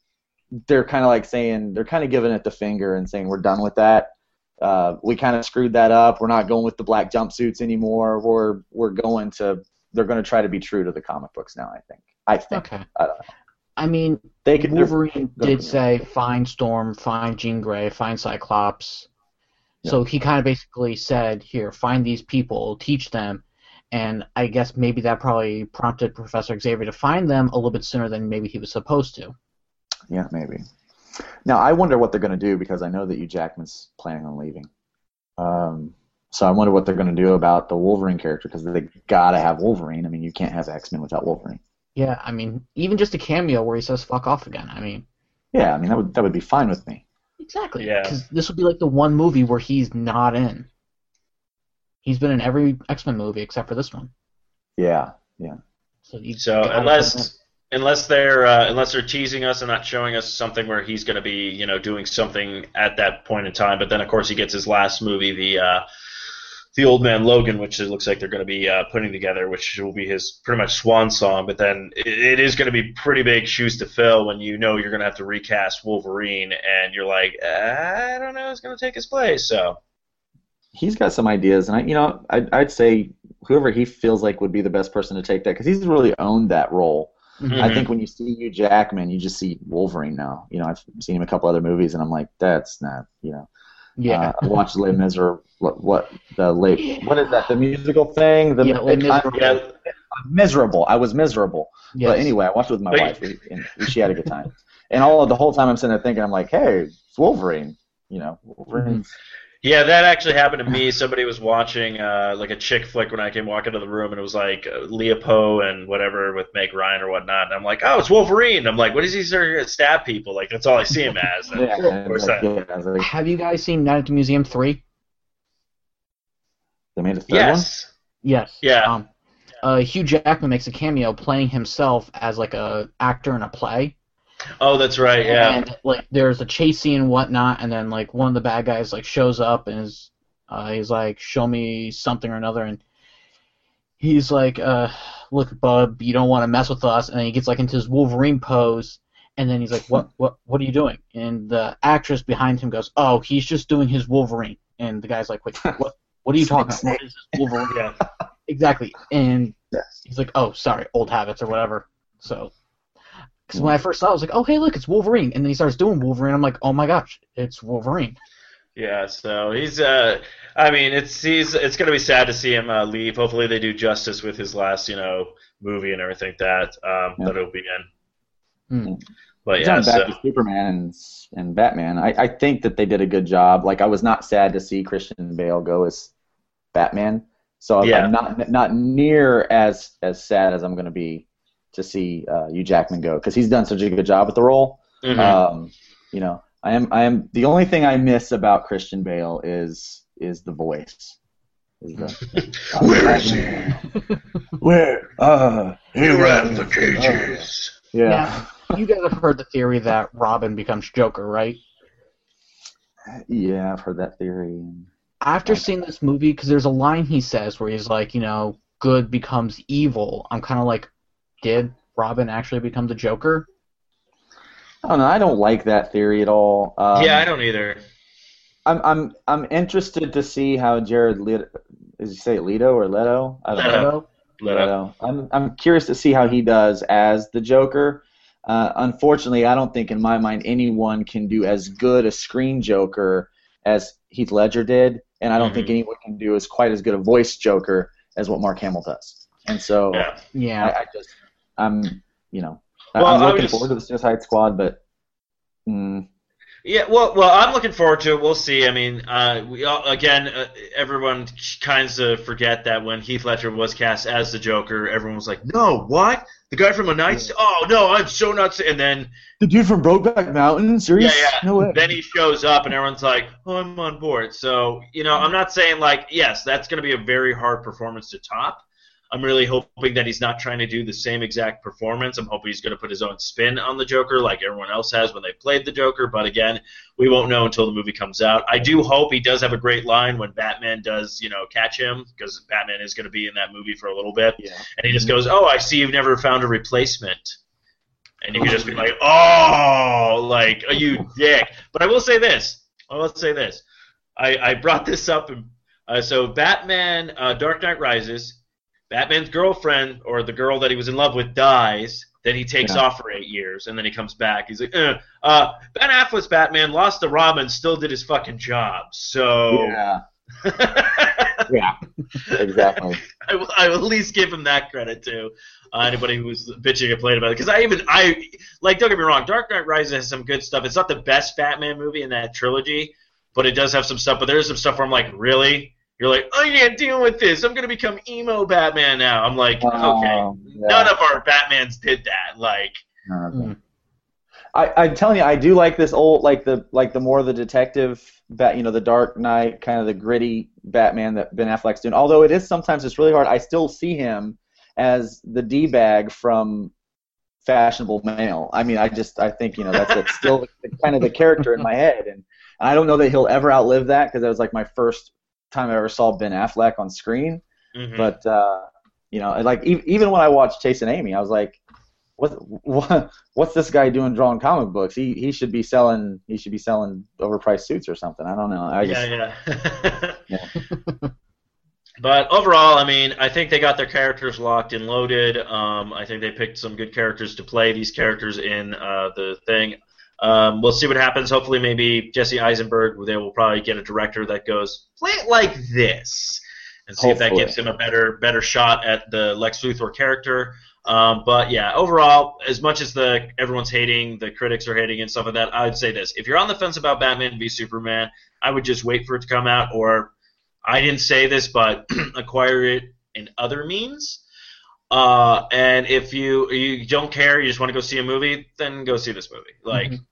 they're kind of like saying they're kind of giving it the finger and saying we're done with that. Uh, we kind of screwed that up. We're not going with the black jumpsuits anymore. We're we're going to. They're going to try to be true to the comic books now. I think. I think. okay. I. I mean, They could. Wolverine did say find Storm, find Jean Grey, find Cyclops. So he kind of basically said, "Here, find these people, teach them." And I guess maybe that probably prompted Professor Xavier to find them a little bit sooner than maybe he was supposed to. Yeah, maybe. Now I wonder what they're going to do because I know that Hugh Jackman's planning on leaving. Um, so I wonder what they're going to do about the Wolverine character because they gotta have Wolverine. I mean, you can't have X Men without Wolverine. Yeah, I mean, even just a cameo where he says "fuck off" again. I mean, Yeah, I mean that would that would be fine with me. exactly. Yeah. Because this would be like the one movie where he's not in. He's been in every X Men movie except for this one. Yeah, So, So gotta put him in. unless unless they're uh, unless they're teasing us and not showing us something where he's going to be you know doing something at that point in time, but then of course he gets his last movie, the uh, the Old Man Logan, which it looks like they're going to be uh, putting together, which will be his pretty much swan song. But then it, it is going to be pretty big shoes to fill when you know you're going to have to recast Wolverine, and you're like, I don't know who's going to take his place. So he's got some ideas, and I, you know, I'd, I'd say whoever he feels like would be the best person to take that because he's really owned that role. Mhm. I think when you see Hugh Jackman, you just see Wolverine now. You know, I've seen him a couple other movies, and I'm like, that's not, you know. yeah. Uh, I watched Les Miserables. What, what the late? What is that? The musical thing? The Yeah, Les Miserables. yeah, miserable. I was miserable. yes. But anyway, I watched it with my But- wife, and she had a good time. And all the whole time I'm sitting there thinking, I'm like, hey, it's Wolverine. You know, Wolverine. Yeah, that actually happened to me. Somebody was watching uh, like a chick flick when I came walking into the room, and it was like uh, Leopold and whatever with Meg Ryan or whatnot. And I'm like, oh, it's Wolverine. I'm like, what is he sort of stab people? Like that's all I see him [laughs] as. And Yeah, of and course like, that- yeah, like, Have you guys seen Night at the Museum three? they made a third yes. Yes. Yeah. Um, uh, Hugh Jackman makes a cameo playing himself as like a actor in a play. Oh, that's right. Yeah. And like there's a chase scene and whatnot, and then like one of the bad guys like shows up and is uh, he's like, "Show me something or another," and he's like, uh, "Look, bub, you don't want to mess with us." And then he gets like into his Wolverine pose, and then he's like, "What? What? What are you doing?" And the actress behind him goes, "Oh, he's just doing his Wolverine." And the guy's like, "Wait, what? What are you talking about? What is this Wolverine?" [laughs] yeah. Exactly. And Yes. he's like, "Oh, sorry, old habits or whatever." So, because when I first saw, it, I was like, "Oh, hey, look, it's Wolverine," and then he starts doing Wolverine. I'm like, "Oh my gosh, it's Wolverine." Yeah, so he's uh I mean it's he's it's gonna be sad to see him uh, leave. Hopefully they do justice with his last, you know, movie and everything that, um Yeah. that it'll be in. Hmm. But He's yeah, on so, back to Superman and, and Batman. I, I think that they did a good job. Like I was not sad to see Christian Bale go as Batman. So Yeah. I'm not not near as as sad as I'm going to be to see uh, Hugh Jackman go because he's done such a good job with the role. mhm. Um, you know, I am I am the only thing I miss about Christian Bale is is the voice. Is the, [laughs] Where is he? [laughs] Where? Uh, He ran the cages. yeah. you guys have heard the theory that Robin becomes Joker, right? Yeah, I've heard that theory. After seeing this movie, because there's a line he says where he's like, you know, good becomes evil. I'm kind of like, did Robin actually become the Joker? I don't know. I don't like that theory at all. Um, yeah, I don't either. I'm I'm I'm interested to see how Jared Leto. Is he say it Leto or Leto? I don't know. Leto. Leto? Let up. Leto. I'm I'm curious to see how he does as the Joker. Uh, unfortunately, I don't think in my mind anyone can do as good a screen Joker as Heath Ledger did, and I don't think Mhm. anyone can do as quite as good a voice Joker as what Mark Hamill does. And so Yeah. Yeah. I, I just, I'm, you know, I- Well, I'm looking was- forward to the Suicide Squad, but mm, Yeah, well, well, I'm looking forward to it. We'll see. I mean, uh, we all, again, uh, everyone kind of forget that when Heath Ledger was cast as the Joker, everyone was like, "No, what? The guy from A Knight's? Oh no, I'm so nuts!" And then, the dude from Brokeback Mountain, yeah, serious? yeah, No way. then he shows up, and everyone's like, "Oh, I'm on board." So, you know, I'm not saying like, yes, that's going to be a very hard performance to top. I'm really hoping that he's not trying to do the same exact performance. I'm hoping he's going to put his own spin on the Joker, like everyone else has when they played the Joker. But again, we won't know until the movie comes out. I do hope he does have a great line when Batman does, you know, catch him because Batman is going to be in that movie for a little bit, Yeah. and he just goes, "Oh, I see you've never found a replacement." And you can just be like, "Oh, like are you dick?" But I will say this. I will say this. I, I brought this up. And, uh, so Batman, uh, Dark Knight Rises. Batman's girlfriend or the girl that he was in love with dies. Then he takes Yeah. off for eight years, and then he comes back. He's like, uh, uh, Ben Affleck's Batman lost to Robin, still did his fucking job. So Yeah. [laughs] Yeah. Exactly. I will, I will at least give him that credit too. Uh, anybody who's bitching and complaining about it, because I even I like don't get me wrong, Dark Knight Rises has some good stuff. It's not the best Batman movie in that trilogy, but it does have some stuff. But there's some stuff where I'm like, really? You're like, I can't deal with this. I'm gonna become emo Batman now. I'm like, Oh, okay, yeah. none of our Batmans did that. Like, Mm. I, I'm telling you, I do like this old, like the like the more the detective, bat, you know, the Dark Knight, kind of the gritty Batman that Ben Affleck's doing. Although it is sometimes it's really hard. I still see him as the d bag from Fashionable Male. I mean, I just I think you know that's, that's still [laughs] kind of the character in my head, and I don't know that he'll ever outlive that because that was like my first time I ever saw Ben Affleck on screen. mhm. But uh, you know, like e- even when I watched Chasing Amy, I was like, what, what what's this guy doing drawing comic books? He he should be selling he should be selling overpriced suits or something. I don't know. I just yeah, yeah. [laughs] but overall, I mean, I think they got their characters locked and loaded. Um, I think they picked some good characters to play these characters in uh, the thing. Um, we'll see what happens. Hopefully, maybe Jesse Eisenberg. They will probably get a director that goes play it like this, and see if that gives him a better better shot at the Lex Luthor character. Um, but yeah, overall, as much as the everyone's hating, the critics are hating and stuff like that, I would say this: if you're on the fence about Batman v Superman, I would just wait for it to come out. Or I didn't say this, but [clears throat] acquire it in other means. Uh, and if you you don't care, you just want to go see a movie, then go see this movie. Like, Mhm.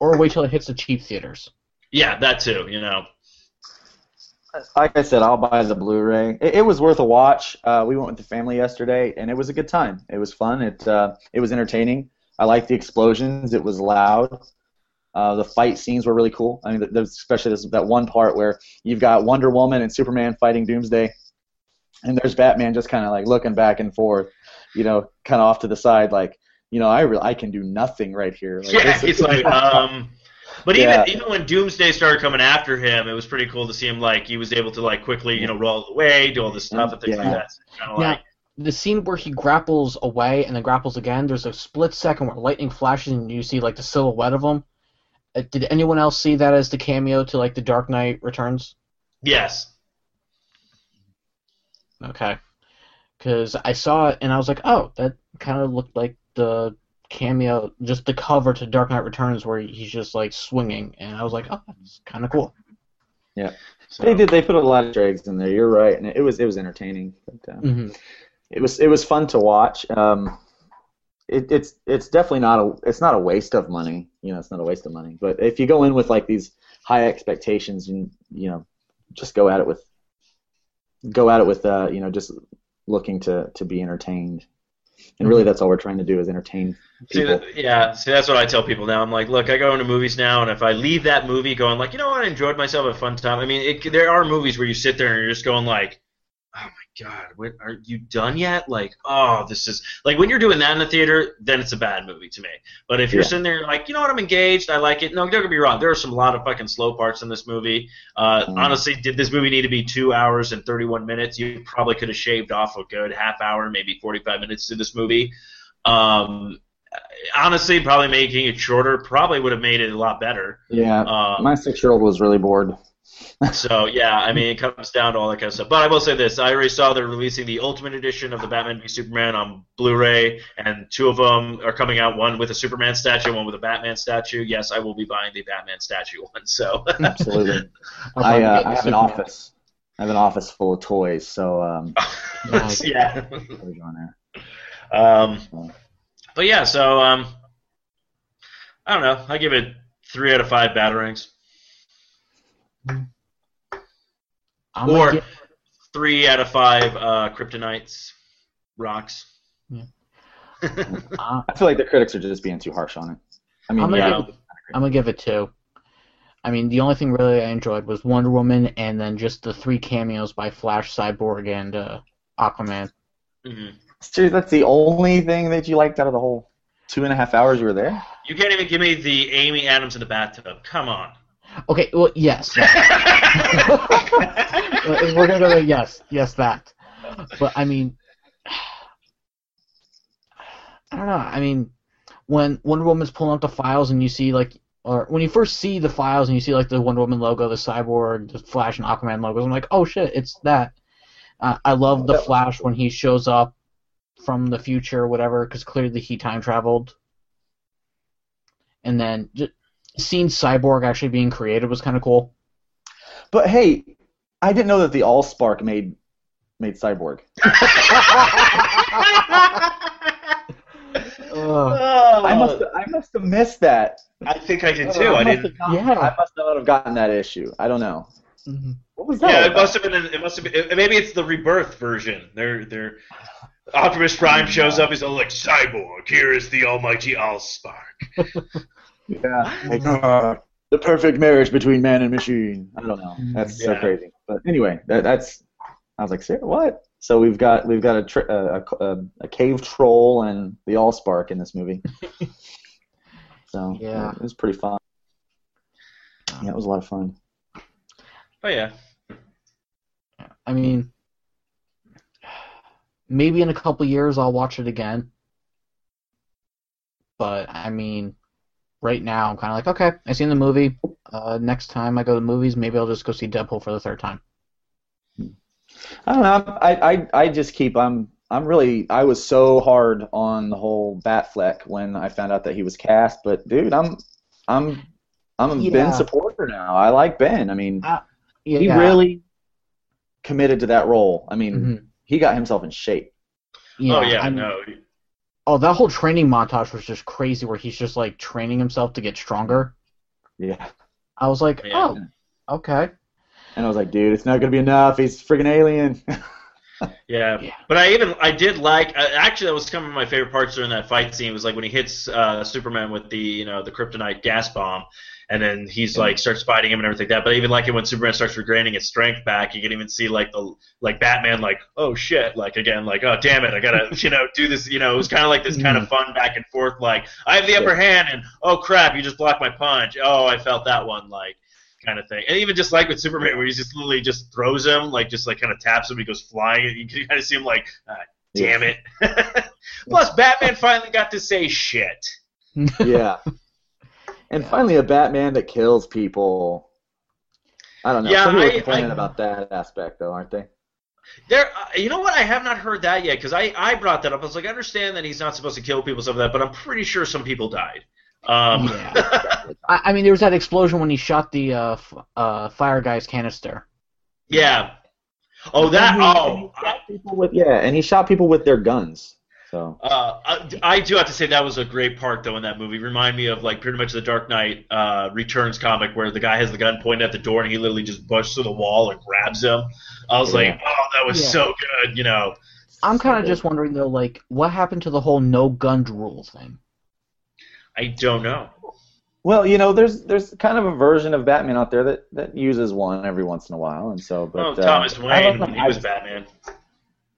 Or wait till it hits the cheap theaters. yeah, that too. You know. like I said, I'll buy the Blu-ray. It, it was worth a watch. Uh, we went with the family yesterday, and it was a good time. It was fun. It uh, it was entertaining. I liked the explosions. It was loud. Uh, the fight scenes were really cool. I mean, th- there's especially this, that one part where you've got Wonder Woman and Superman fighting Doomsday, and there's Batman just kind of like looking back and forth, you know, kind of off to the side, like, you know, I re- I can do nothing right here. Like, yeah, this he's like, um. But even Yeah. even when Doomsday started coming after him, it was pretty cool to see him like he was able to like quickly you know roll away, do all this stuff and things like Yeah. that. Kind of Yeah. like The scene where he grapples away and then grapples again, there's a split second where lightning flashes and you see like the silhouette of him. Uh, Did anyone else see that as the cameo to like the Dark Knight Returns? yes, Okay. Because I saw it and I was like, oh, that kind of looked like the cameo, just the cover to Dark Knight Returns where he's just like swinging, and I was like, oh, that's kind of cool. so, They did. They put a lot of eggs in there. You're right, and it was it was entertaining. But, uh, hmm it was it was fun to watch. Um, it, it's it's definitely not a it's not a waste of money. You know, it's not a waste of money. But if you go in with like these high expectations and you know, just go at it with go at it with uh, you know, just looking to to be entertained. And really, that's all we're trying to do is entertain See, people. that, yeah, see, that's what I tell people now. I'm like, look, I go into movies now, and if I leave that movie going like, you know what, I enjoyed myself, a fun time. I mean, it, there are movies where you sit there and you're just going like, oh my god, what, are you done yet? Like, oh, this is like when you're doing that in the theater, then it's a bad movie to me. But if you're Yeah. sitting there like, you know what, I'm engaged, I like it. No, don't get me wrong, there are some lot of fucking slow parts in this movie. Uh, Mm. Honestly, did this movie need to be two hours and 31 minutes? You probably could have shaved off a good half hour, maybe 45 minutes to this movie. Um, honestly, probably making it shorter probably would have made it a lot better. Yeah, Um, my six-year-old was really bored. So yeah, I mean, it comes down to all that kind of stuff. But I will say this: I already saw they're releasing the Ultimate Edition of the Batman v Superman on Blu-ray, and two of them are coming out. One with a Superman statue, one with a Batman statue. Yes, I will be buying the Batman statue one. So Absolutely. I'll [laughs] I, probably uh, I have an office. I have an office full of toys, so um, [laughs] yeah. what is on there? Um, but yeah, so um, I don't know. I give it three out of five batarangs. I'm Or- gonna Three out of five uh, kryptonites rocks. Yeah. Yeah. [laughs] uh, I feel like the critics are just being too harsh on it. I mean, I'm gonna yeah, give I'm gonna give it two. I mean, the only thing really I enjoyed was Wonder Woman, and then just the three cameos by Flash, Cyborg, and uh, Aquaman. hmm Seriously, that's the only thing that you liked out of the whole two and a half hours you were there. You can't even give me the Amy Adams in the bathtub. Come on. Okay, well, yes, [laughs] we're gonna go yes, yes, that. But I mean, I don't know. I mean, when Wonder Woman's pulling up the files and you see like, or when you first see the files and you see like the Wonder Woman logo, the Cyborg, the Flash, and Aquaman logos, I'm like, oh shit, it's that. Uh, I love the Flash when he shows up from the future, or whatever, because clearly he time traveled. And then just seeing Cyborg actually being created was kind of cool. But hey, I didn't know that the Allspark made made Cyborg. [laughs] Ugh. I must I must have missed that. I think I did too. I must didn't. have not- Yeah. I must not have gotten that issue. I don't know. Mhm. What was that? Yeah, all it must have been. It must have been. it- maybe it's the rebirth version. They're they're. Optimus Prime shows up. He's all like, "Cyborg, here is the almighty Allspark." [laughs] Yeah. Like, uh, the perfect marriage between man and machine. I don't know. Mm, That's so crazy. But anyway, that, that's. I was like, "Sarah, what? So we've got we've got a, tr- a, a a cave troll and the Allspark in this movie. [laughs] so Yeah. it was pretty fun. Yeah, it was a lot of fun. Oh yeah. I mean, maybe in a couple years I'll watch it again. But I mean, right now I'm kind of like, okay, I seen the movie. Uh, next time I go to the movies, maybe I'll just go see Deadpool for the third time. I don't know. I, I, I just keep. I'm I'm really. I was so hard on the whole Batfleck when I found out that he was cast. But dude, I'm I'm I'm a Yeah. Ben supporter now. I like Ben. I mean, Uh, Yeah, he yeah. really committed to that role. I mean, Mhm. he got himself in shape. Yeah, oh yeah. I mean- no. Oh, that whole training montage was just crazy, where he's just like training himself to get stronger. Yeah. I was like, Yeah. oh, okay. And I was like, dude, it's not gonna be enough. He's a friggin' alien. [laughs] Yeah. Yeah. But I even I did like uh, actually that was some of my favorite parts during that fight scene was like when he hits uh, Superman with the you know the kryptonite gas bomb, and then he's like starts fighting him and everything like that. But I even like it when Superman starts regaining his strength back. You can even see like the like Batman like oh shit like again like oh damn it I gotta [laughs] you know do this you know it was kind of like this kind of fun back and forth like I have the upper hand and oh crap you just blocked my punch oh I felt that one like kind of thing. And even just like with Superman, where he just literally just throws him, like just like kind of taps him, he goes flying, and you can kind of see him like, ah, damn it. [laughs] Plus, Batman finally got to say shit. [laughs] yeah. And finally, a Batman that kills people. I don't know. Yeah, Some people are I- complaining I- about that aspect, though, aren't they? There, uh, you know what? I have not heard that yet because I, I brought that up. I was like, I understand that he's not supposed to kill people, stuff like that, but I'm pretty sure some people died. Um, Yeah. [laughs] I, I mean, there was that explosion when he shot the uh, f- uh, fire guy's canister. yeah. Oh, that. He- Oh, I, shot people with yeah, and he shot people with their guns. So Uh, I, I do have to say that was a great part though in that movie. Remind me of like pretty much the Dark Knight uh, Returns comic where the guy has the gun pointed at the door and he literally just busts through the wall and grabs him. I was like, oh, that was Yeah. so good, you know. I'm kind of So- just wondering though, like, what happened to the whole no gun rule thing? I don't know. well, you know, there's there's kind of a version of Batman out there that, that uses one every once in a while, and so but oh, uh, Thomas I Wayne don't when know. he was Batman.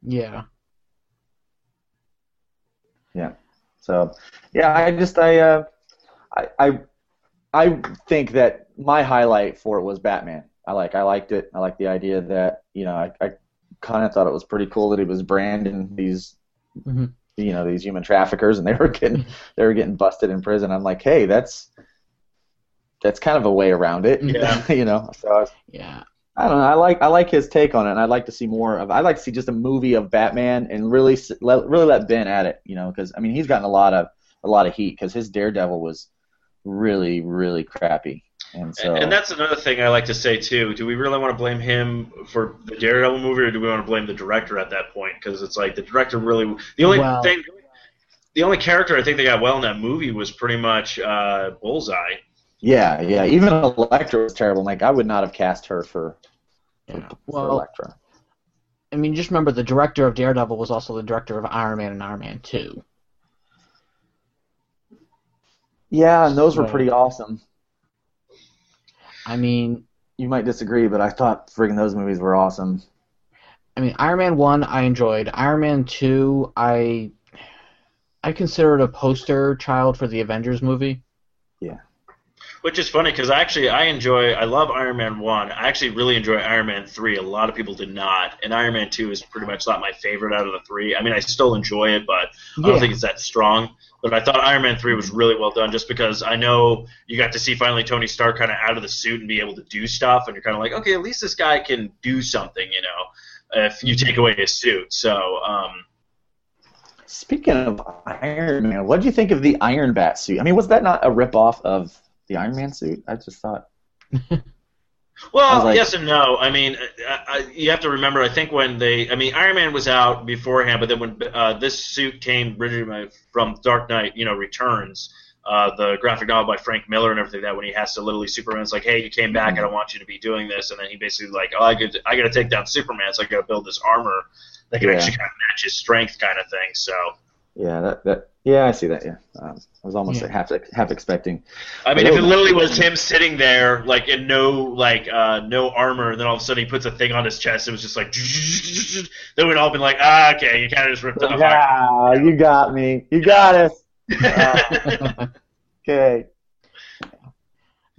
Yeah. Yeah. So yeah, I just I uh, I I I think that my highlight for it was Batman. I like I liked it. I like the idea that you know I, I kind of thought it was pretty cool that he was branding these Mhm. You know these human traffickers, and they were getting mm-hmm. they were getting busted in prison. I'm like, hey, that's that's kind of a way around it. Yeah. [laughs] you know. So I, was, Yeah. I don't know. I like I like his take on it, and I'd like to see more of. I'd like to see just a movie of Batman and really let really let Ben at it. You know, because I mean he's gotten a lot of a lot of heat because his Daredevil was really really crappy, and so And that's another thing I like to say too. Do we really want to blame him for the Daredevil movie, or do we want to blame the director at that point? Because it's like the director really the only Well- thing, the only character I think they got well in that movie was pretty much uh, Bullseye. yeah yeah. Even Elektra was terrible. Like I would not have cast her for Yeah. for Well, Elektra. I mean, just remember the director of Daredevil was also the director of Iron Man and Iron Man 2. Yeah, and those were pretty awesome. I mean, You might disagree, but I thought friggin' those movies were awesome. I mean, Iron Man 1 I enjoyed. Iron Man 2 I I consider it a poster child for the Avengers movie. Which is funny because actually I enjoy I love Iron Man one. I actually really enjoy Iron Man three. A lot of people did not, and Iron Man two is pretty much not my favorite out of the three. I mean, I still enjoy it, but I don't think it's that strong. But I thought Iron Man three was really well done, just because I know you got to see finally Tony Stark kind of out of the suit and be able to do stuff, and you're kind of like, okay, at least this guy can do something, you know, if you take away his suit. So. um Speaking of Iron Man, what did you think of the Iron Bat suit? I mean, was that not a ripoff of the Iron Man suit? I just thought. [laughs] Well, like- yes and no. I mean, I, I, you have to remember. I think when they, I mean, Iron Man was out beforehand, but then when uh, this suit came originally from Dark Knight, you know, Returns, uh, the graphic novel by Frank Miller and everything that when he has to literally Superman's like, hey, you came back, I don't want you to be doing this, and then he basically like, oh, I could, I got to take down Superman, so I got to build this armor that can Yeah. actually kind of match his strength, kind of thing. So, Yeah, that, that yeah, I see that. Yeah, um, I was almost Yeah. like half half expecting. I mean, if it literally was him sitting there, like in no like uh, no armor, and then all of a sudden he puts a thing on his chest, it was just like, [laughs] then we'd all been like, ah, okay, you kind of just ripped it off. Yeah, you got me. You got us. [laughs] [laughs] Okay.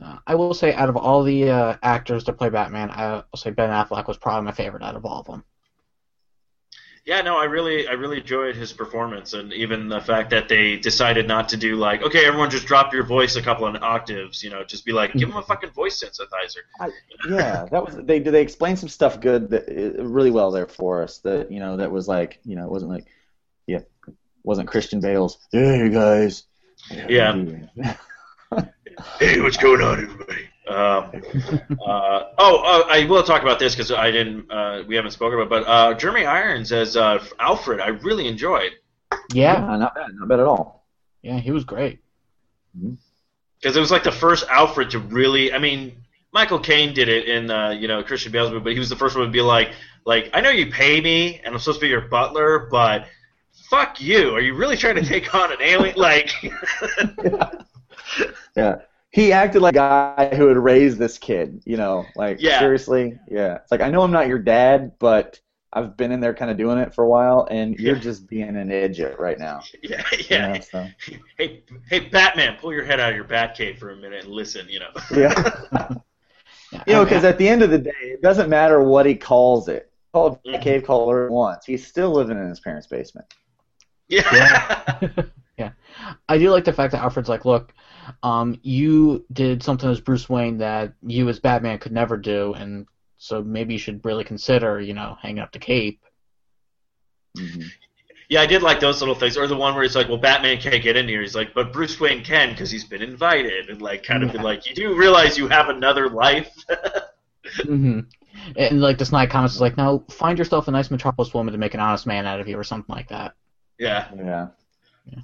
Uh, I will say, out of all the uh, actors to play Batman, I will say Ben Affleck was probably my favorite out of all of them. Yeah, no, I really, I really enjoyed his performance, and even the fact that they decided not to do like, okay, everyone just drop your voice a couple of octaves, you know, just be like, give him a fucking voice synthesizer. Yeah, that was they. They explained some stuff good, that, uh, really well there for us. That you know, that was like, you know, it wasn't like, yeah, wasn't Christian Bale's. Hey guys. Yeah. [laughs] Hey, what's going on, everybody? Um, uh, oh, uh, I will talk about this because I didn't. Uh, we haven't spoken about, it, but uh, Jeremy Irons as uh, Alfred, I really enjoyed Yeah, Yeah, not bad, not bad at all. yeah, he was great. because it was like the first Alfred to really. I mean, Michael Caine did it in uh, you know Christian Bale's movie, but he was the first one to be like, like I know you pay me and I'm supposed to be your butler, but fuck you. Are you really trying to take on an alien? [laughs] Like, [laughs] Yeah. He acted like a guy who had raised this kid, you know, like Yeah. seriously. Yeah. It's like I know I'm not your dad, but I've been in there kind of doing it for a while and you're just being an idiot right now. [laughs] yeah, You yeah. know, so. Hey, hey, Batman, pull your head out of your bat cave for a minute and listen. You know. Yeah. Yeah, [laughs] [laughs] You know, because at the end of the day, it doesn't matter what he calls it. Call it a Mhm. cave caller once. He's still living in his parents' basement. Yeah. yeah. I do like the fact that Alfred's like, look, um, you did something as Bruce Wayne that you as Batman could never do, and so maybe you should really consider, you know, hanging up the cape. Mm-hmm. Yeah, I did like those little things, or the one where he's like, "Well, Batman can't get in here." He's like, "But Bruce Wayne can because he's been invited," and like, kind of been like, "You do realize you have another life?" [laughs] hmm And like the snide comments is like, now find yourself a nice Metropolis woman to make an honest man out of you, or something like that. Yeah. yeah, Yeah.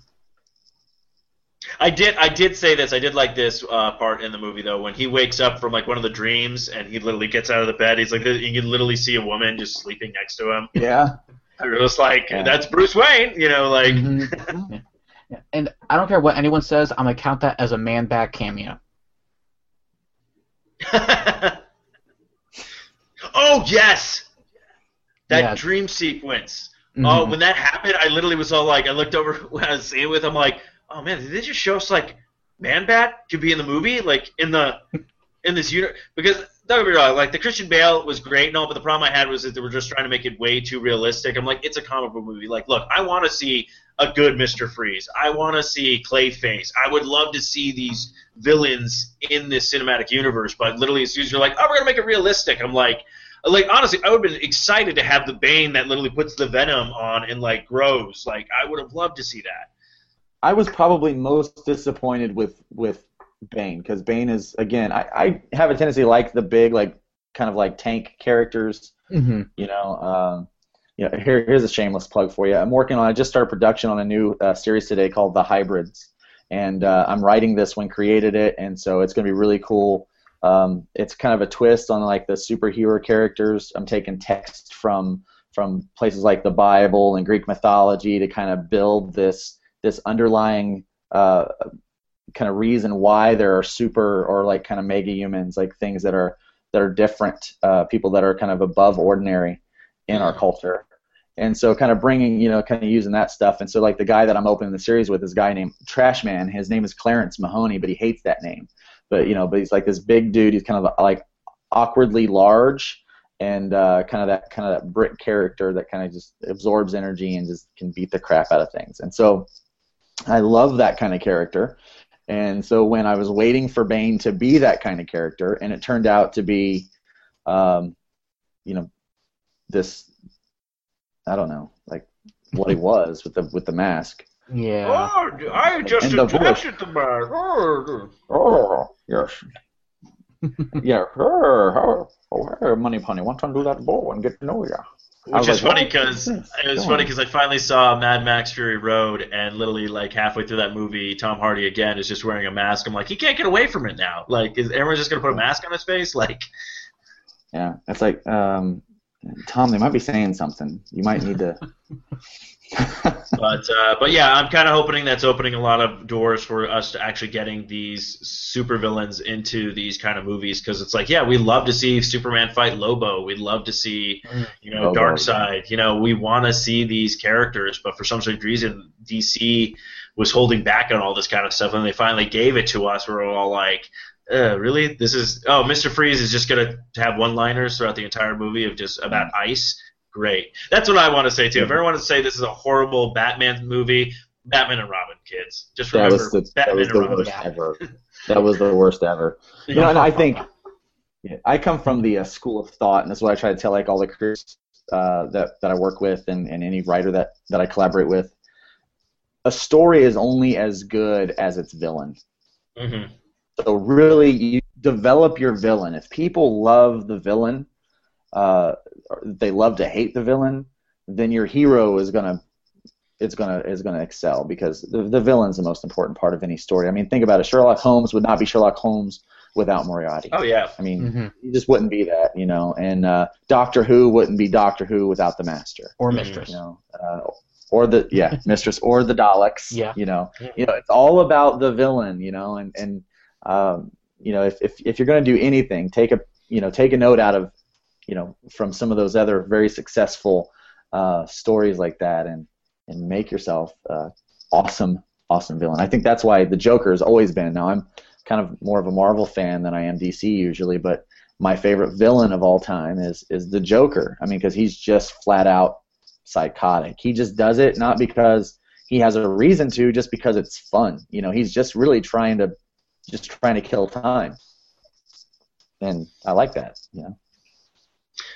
I did. I did say this. I did like this uh, part in the movie though, when he wakes up from like one of the dreams and he literally gets out of the bed. He's like, you can literally see a woman just sleeping next to him. Yeah. I was like, Yeah. "That's Bruce Wayne," you know, like. Mhm. Yeah. [laughs] And I don't care what anyone says, I'm gonna count that as a Man-Bat cameo. [laughs] oh yes, that Yeah. dream sequence. Oh, Mhm. when that happened, I literally was all like, I looked over [laughs] when I was seeing it with, I'm like, oh man, did they just show us like Man Bat could be in the movie, like in the in this unit? Because don't get me wrong, like the Christian Bale was great all, but the problem I had was that they were just trying to make it way too realistic. I'm like, it's a comic book movie. Like, look, I want to see a good Mister Freeze. I want to see Clayface. I would love to see these villains in this cinematic universe. But literally, as soon as you're like, oh, we're gonna make it realistic, I'm like, like honestly, I would have been excited to have the Bane that literally puts the venom on and like grows. Like, I would have loved to see that. I was probably most disappointed with with Bane because Bane is again I, I have a tendency to like the big like kind of like tank characters. Mm-hmm. You know, um, you know here here's a shameless plug for you. I'm working on I just started production on a new uh, series today called The Hybrids, and uh, I'm writing this when created it, and so it's going to be really cool. Um, it's kind of a twist on like the superhero characters. I'm taking text from from places like the Bible and Greek mythology to kind of build this this underlying uh, kind of reason why there are super or like kind of mega humans, like things that are that are different, uh, people that are kind of above ordinary in our culture. And so, kind of bringing, you know, kind of using that stuff. And so, like the guy that I'm opening the series with is a guy named Trashman. His name is Clarence Mahoney, but he hates that name. But you know, but he's like this big dude. He's kind of like awkwardly large and uh, kind of that kind of that brick character that kind of just absorbs energy and just can beat the crap out of things. And so, I love that kind of character. And so when I was waiting for Bane to be that kind of character, and it turned out to be, um, you know, this, I don't know, like what he was with the with the mask. Yeah. Oh, I just And the attached the mask. Oh. Oh yes, [laughs] yeah. Oh, oh, hey, money punny, want to do that bow and get to know ya. Which is like, funny because it was funny because I finally saw Mad Max Fury Road, and literally like halfway through that movie, Tom Hardy again is just wearing a mask. I'm like, he can't get away from it now. Like, is everyone just gonna put a mask on his face? [laughs] Like, Yeah, it's like, um, Tom, they might be saying something. You might need to. [laughs] but uh, but yeah, I'm kind of hoping that's opening a lot of doors for us to actually getting these supervillains into these kind of movies because it's like, yeah, we love to see Superman fight Lobo. We'd love to see, you know, Lobo, Darkseid. You know, we want to see these characters, but for some strange reason, DC was holding back on all this kind of stuff, and they finally gave it to us. We're all like. Uh, really? This is oh, Mr. Freeze is just gonna have one-liners throughout the entire movie of just about ice. Great. That's what I want to say too. If everyone wants to say this is a horrible Batman movie, Batman and Robin, kids, just that remember was the, that was and the Robin. worst ever. That was the worst ever. You know, and I think yeah, I come from the uh, school of thought, and that's what I try to tell like all the creators uh, that that I work with and, and any writer that that I collaborate with. A story is only as good as its villain. hmm So really, you develop your villain. If people love the villain, uh, or they love to hate the villain, then your hero is gonna it's gonna is gonna excel because the the villain's the most important part of any story. I mean, think about it. Sherlock Holmes would not be Sherlock Holmes without Moriarty. Oh yeah. I mean, hmm he just wouldn't be that, you know. And uh, Doctor Who wouldn't be Doctor Who without the Master, Or. Mistress. you know. Uh, or the yeah, Mistress or the Daleks. [laughs] Yeah. You know, Yeah. you know, it's all about the villain, you know, and and um, you know, if, if if you're going to do anything, take a you know take a note out of you know from some of those other very successful uh, stories like that, and and make yourself uh, awesome awesome villain. I think that's why the Joker has always been. Now I'm kind of more of a Marvel fan than I am DC usually, but my favorite villain of all time is is the Joker. I mean, because he's just flat out psychotic. He just does it not because he has a reason to, just because it's fun. You know, he's just really trying to just trying to kill time. And I like that, you know.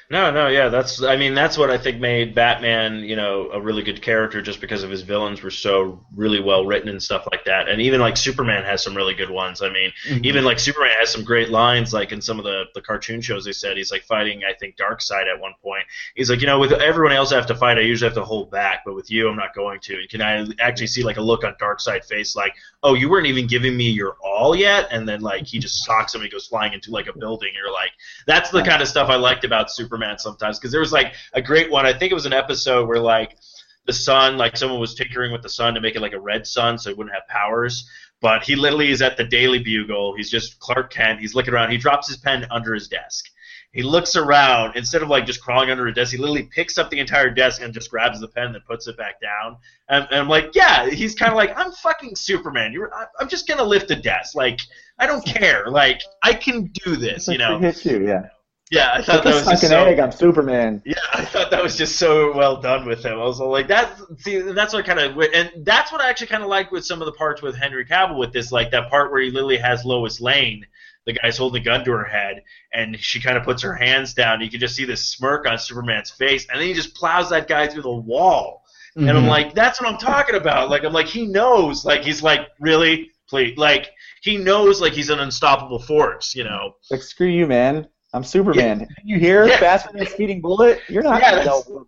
No, no, yeah, that's. I mean, that's what I think made Batman, you know, a really good character, just because of his villains were so really well written and stuff like that. And even like Superman has some really good ones. I mean, Mhm. even like Superman has some great lines. Like in some of the the cartoon shows, they said he's like fighting, I think, Darkseid at one point. He's like, you know, with everyone else I have to fight, I usually have to hold back, but with you, I'm not going to. And can I actually see like a look on Darkseid face, like, oh, you weren't even giving me your all yet, and then like he just socks him and he goes flying into like a building. You're like, that's the kind of stuff I liked about Superman sometimes because there was like a great one. I think it was an episode where like the sun, like someone was tinkering with the sun to make it like a red sun so it wouldn't have powers. But he literally is at the Daily Bugle. He's just Clark Kent. He's looking around. He drops his pen under his desk. He looks around instead of like just crawling under a desk. He literally picks up the entire desk and just grabs the pen and puts it back down. And, and I'm like, yeah, he's kind of like, I'm fucking Superman. You're, I'm just gonna lift a desk. Like, I don't care. Like, I can do this. You know. hit you, yeah. Yeah, I thought that was like just an so. egg. I'm Superman. Yeah, I thought that was just so well done with him. I was like, that. See, that's what kind of, and that's what I actually kind of like with some of the parts with Henry Cavill with this, like that part where he literally has Lois Lane, the guy's holding a gun to her head, and she kind of puts her hands down. You can just see this smirk on Superman's face, and then he just plows that guy through the wall. And I'm Mhm. like, that's what I'm talking about. Like, I'm like, he knows. Like, he's like, really, please, like, he knows, like, he's an unstoppable force. You know. Like screw you, man. I'm Superman. Did you hear Yeah. faster than a speeding bullet? You're not Yeah, gonna that's- know.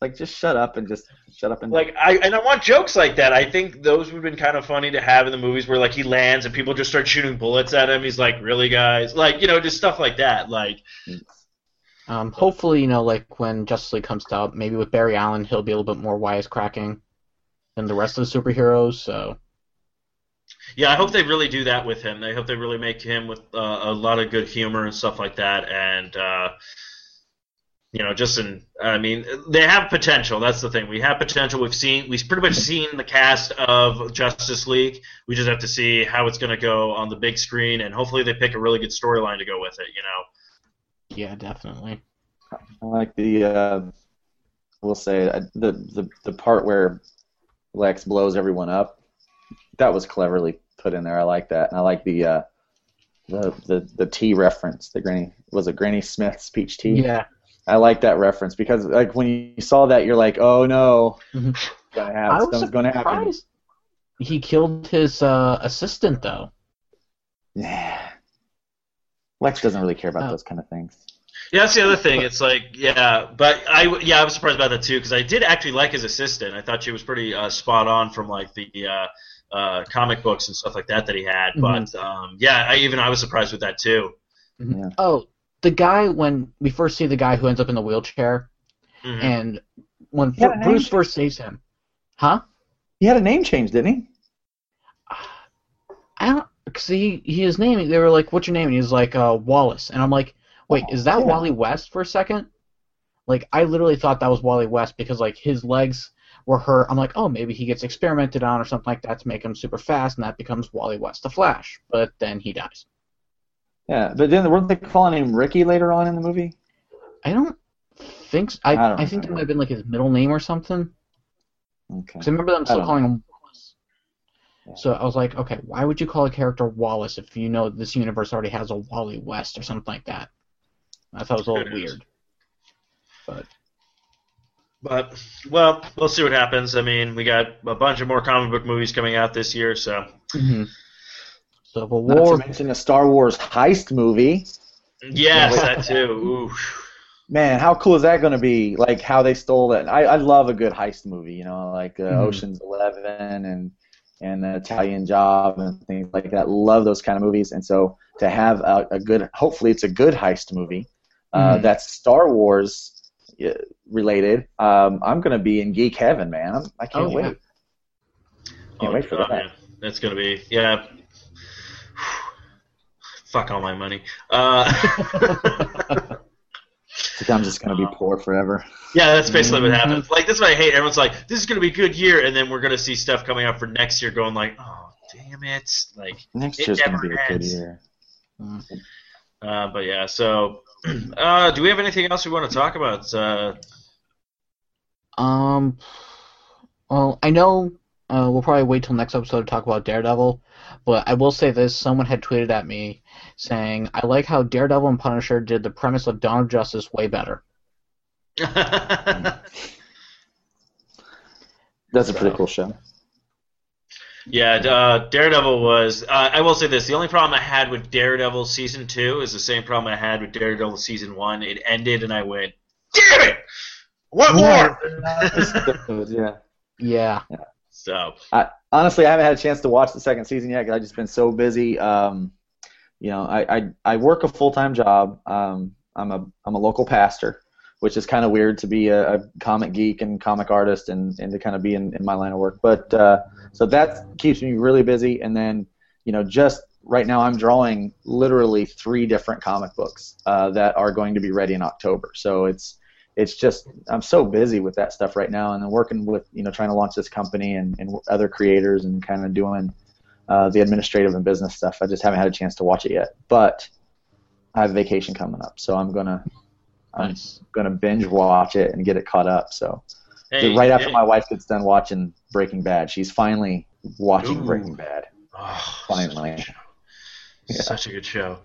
Like just shut up and just shut up and Like I and I want jokes like that. I think those would have been kind of funny to have in the movies where like he lands and people just start shooting bullets at him. He's like, "Really, guys?" Like you know, just stuff like that. Like Um, hopefully, you know, like when Justice League comes out, maybe with Barry Allen, he'll be a little bit more wisecracking than the rest of the superheroes. So, yeah, I hope they really do that with him. I hope they really make him with uh, a lot of good humor and stuff like that. And uh, you know, just in I mean, they have potential. That's the thing. We have potential. We've seen we've pretty much seen the cast of Justice League. We just have to see how it's going to go on the big screen, and hopefully they pick a really good storyline to go with it. You know. yeah, definitely. I like the uh, we'll say uh, the, the the part where Lex blows everyone up. That was cleverly put in there. I like that, and I like the uh, the the the tea reference. The Granny was it Granny Smith's peach tea. Yeah. I like that reference because like when you saw that, you're like, oh no, Mhm. gonna I was Something's gonna happen. surprised he killed his uh, assistant, though. Yeah. Lex doesn't really care about Oh. those kind of things. Yeah, that's the other thing. It's like, yeah, but I, yeah, I was surprised about that too because I did actually like his assistant. I thought she was pretty uh, spot on from like the uh, uh, comic books and stuff like that that he had. But um, yeah, I, even I was surprised with that too. Oh, the guy when we first see the guy who ends up in the wheelchair, Mhm. and when Yeah, fir- Bruce know. first saves him, huh? He had a name change, didn't he? I don't cause he, he his name. They were like, "What's your name?" And he's like, uh, "Wallace." And I'm like, "Wait, is that Yeah. Wally West?" For a second, like I literally thought that was Wally West because like his legs were hurt. I'm like, "Oh, maybe he gets experimented on or something like that to make him super fast, and that becomes Wally West, the Flash." But then he dies. Yeah, but then weren't they calling him Ricky later on in the movie? I don't think so. I I don't I, think that remember. might have been like his middle name or something. Okay. Because I remember them I still don't calling him Wallace. Yeah. So I was like, okay, why would you call a character Wallace if you know this universe already has a Wally West or something like that? I thought it was a little weird. But But well, we'll see what happens. I mean, we got a bunch of more comic book movies coming out this year, so Civil Not War. to mention a Star Wars heist movie. yes, that too. Ooh. Man, how cool is that going to be? Like how they stole that. I, I love a good heist movie. You know, like uh, Mhm. Ocean's Eleven and and the Italian Job and things like that. Love those kind of movies. And so to have a, a good, hopefully it's a good heist movie uh, Mhm. that's Star Wars related. Um, I'm going to be in geek heaven, man. I'm, I can't Oh, yeah. wait. Can't Oh, wait for God, that. man. That's gonna be yeah. [sighs] Fuck all my money. Uh, [laughs] I'm just going to be poor forever. yeah, that's basically what Mhm. happens. Like this is what I hate. Everyone's like, "This is gonna be a good year," and then we're gonna see stuff coming out for next year, going like, "Oh, damn it!" Like, Next It year's going to be a good year. uh, but yeah. So, [clears throat] uh, do we have anything else we want to talk about? Uh, Um, well, I know uh, we'll probably wait till next episode to talk about Daredevil, but I will say this: someone had tweeted at me saying, "I like how Daredevil and Punisher did the premise of Dawn of Justice way better." [laughs] That's a pretty cool show. yeah, uh, Daredevil was. Uh, I will say this: the only problem I had with Daredevil season two is the same problem I had with Daredevil season one. It ended, and I went, "Damn it! What more?" yeah. Yeah. so, I, honestly, I haven't had a chance to watch the second season yet because I've just been so busy. Um, you know, I, I, I work a full time job. Um, I'm a I'm a local pastor, which is kind of weird to be a, a comic geek and comic artist and, and to kind of be in, in my line of work. But uh, so that keeps me really busy. And then you know, just right now I'm drawing literally three different comic books uh, that are going to be ready in October. So it's it's just I'm so busy with that stuff right now, and then working with you know trying to launch this company and, and other creators and kind of doing uh, the administrative and business stuff. I just haven't had a chance to watch it yet, but I have vacation coming up, so I'm gonna I'm Nice. gonna binge watch it and get it caught up. So Hey, right after hey. my wife gets done watching Breaking Bad, she's finally watching Ooh. Breaking Bad. Oh, Finally. Such a good show. Such a good show.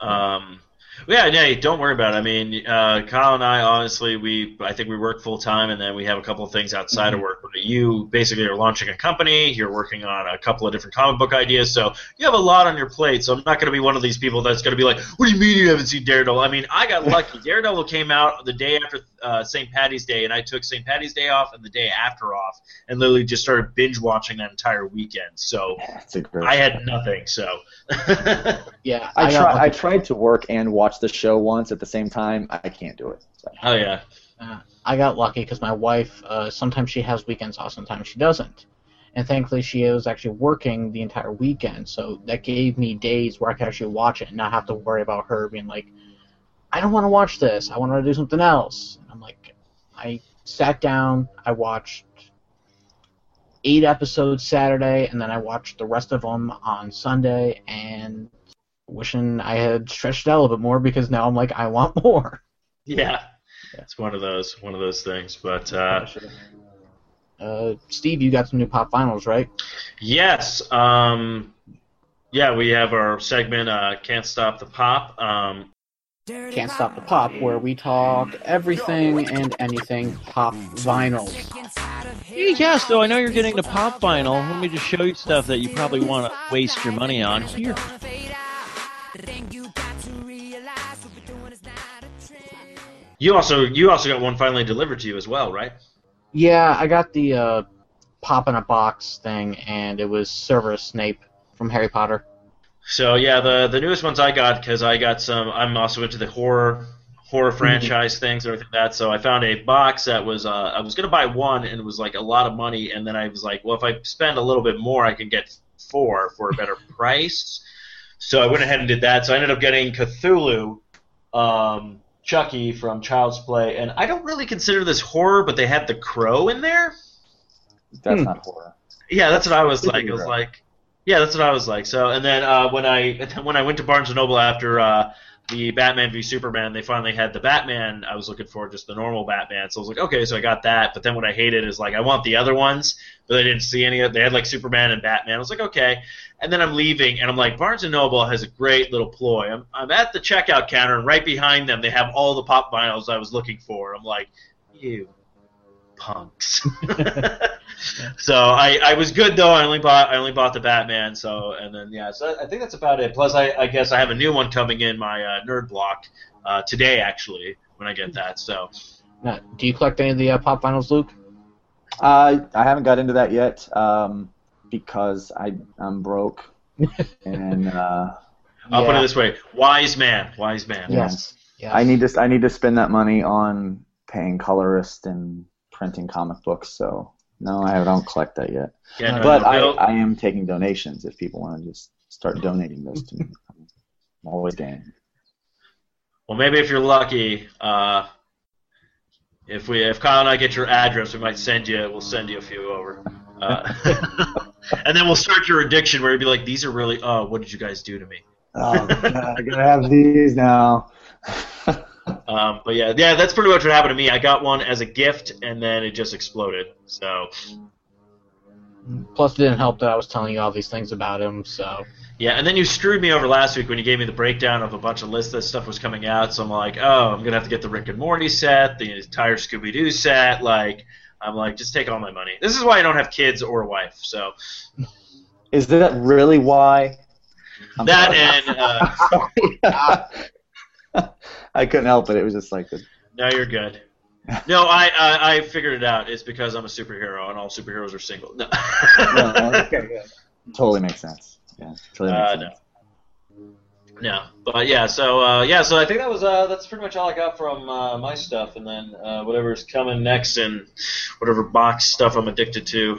Um, yeah, yeah, don't worry about it. I mean, uh, Kyle and I, honestly, we I think we work full time, and then we have a couple of things outside of work. But you basically are launching a company. You're working on a couple of different comic book ideas, so you have a lot on your plate. So I'm not going to be one of these people that's going to be like, "What do you mean you haven't seen Daredevil?" I mean, I got lucky. Daredevil came out the day after uh, St. Patty's Day, and I took St. Patty's Day off and the day after off, and literally just started binge watching that entire weekend. So It's a great I show. had nothing. So [laughs] Yeah, I, got try, I tried to work and watch the show once at the same time. I can't do it. So. oh yeah. Uh, I got lucky because my wife, uh, sometimes she has weekends off, sometimes she doesn't. And thankfully, she was actually working the entire weekend, so that gave me days where I could actually watch it and not have to worry about her being like, I don't want to watch this. I want to do something else. And I'm like, I sat down, I watched eight episodes Saturday, and then I watched the rest of them on Sunday, and wishing I had stretched out a little bit more because now I'm like, I want more. [laughs] Yeah. It's one of those one of those things. But uh, Uh, Steve, you got some new pop vinyls, right? yes, um, yeah, we have our segment uh, "Can't Stop the Pop." Um, Can't Stop the Pop, where we talk everything and anything pop vinyl. Hey, yeah, so I know you're getting the pop vinyl. Let me just show you stuff that you probably want to waste your money on. Here. you also you also got one finally delivered to you as well, right? Yeah, I got the uh, pop in a box thing, and it was Severus Snape from Harry Potter. So yeah, the the newest ones I got because I got some. I'm also into the horror horror franchise things and everything like that. So I found a box that was uh, I was gonna buy one and it was like a lot of money, and then I was like, well, if I spend a little bit more, I can get four for a better [laughs] price. So I went ahead and did that. So I ended up getting Cthulhu, um, Chucky from Child's Play, and I don't really consider this horror, but they had the crow in there. That's Hmm. not horror. Yeah, that's what I was like. I was like, yeah, that's what I was like. So, and then uh, when I [laughs] when I went to Barnes and Noble after uh, the Batman v Superman, they finally had the Batman. I was looking for just the normal Batman, so I was like, okay, so I got that. But then what I hated is like I want the other ones, but I didn't see any. of They had like Superman and Batman. I was like, okay. And then I'm leaving, and I'm like, Barnes and Noble has a great little ploy. I'm, I'm at the checkout counter, and right behind them, they have all the pop vinyls I was looking for. I'm like, you punks. [laughs] so I, I was good though. I only bought I only bought the Batman. So and then yeah, so I think that's about it. Plus I, I guess I have a new one coming in my uh, nerd block uh, today actually when I get that. So Now, do you collect any of the uh, pop vinyls, Luke? Uh, I haven't got into that yet um, because I I'm broke [laughs] and uh, I'll put it this way: wise man, wise man. Yes. Yes. I need to I need to spend that money on paying colorist and printing comic books. So no, I don't collect that yet. Yeah, no, But no, I, Bill- I am taking donations if people want to just start donating those to me. I'm always game. well, maybe if you're lucky, uh, if we if Kyle and I get your address, we might send you. We'll send you a few over. Uh, [laughs] and then we'll start your addiction where you'd be like, "These are really. Oh, what did you guys do to me?" Oh, God, I gotta have these now. [laughs] Um, but yeah, yeah, that's pretty much what happened to me. I got one as a gift, and then it just exploded. So Plus, it didn't help that I was telling you all these things about him. So yeah, and then you screwed me over last week when you gave me the breakdown of a bunch of lists that stuff was coming out. So I'm like, oh, I'm gonna have to get the Rick and Morty set, the entire Scooby Doo set. Like, I'm like, just take all my money. This is why I don't have kids or a wife. So Is that really why? I'm that sorry. and uh, [laughs] [laughs] I couldn't help it. It was just like no, you're good. No, I, I I figured it out. It's because I'm a superhero, and all superheroes are single. No. [laughs] totally makes sense. Yeah, totally makes Uh, sense. No, but yeah, so uh, yeah, so I think that was uh, that's pretty much all I got from uh, my stuff, and then uh, whatever's coming next and whatever box stuff I'm addicted to.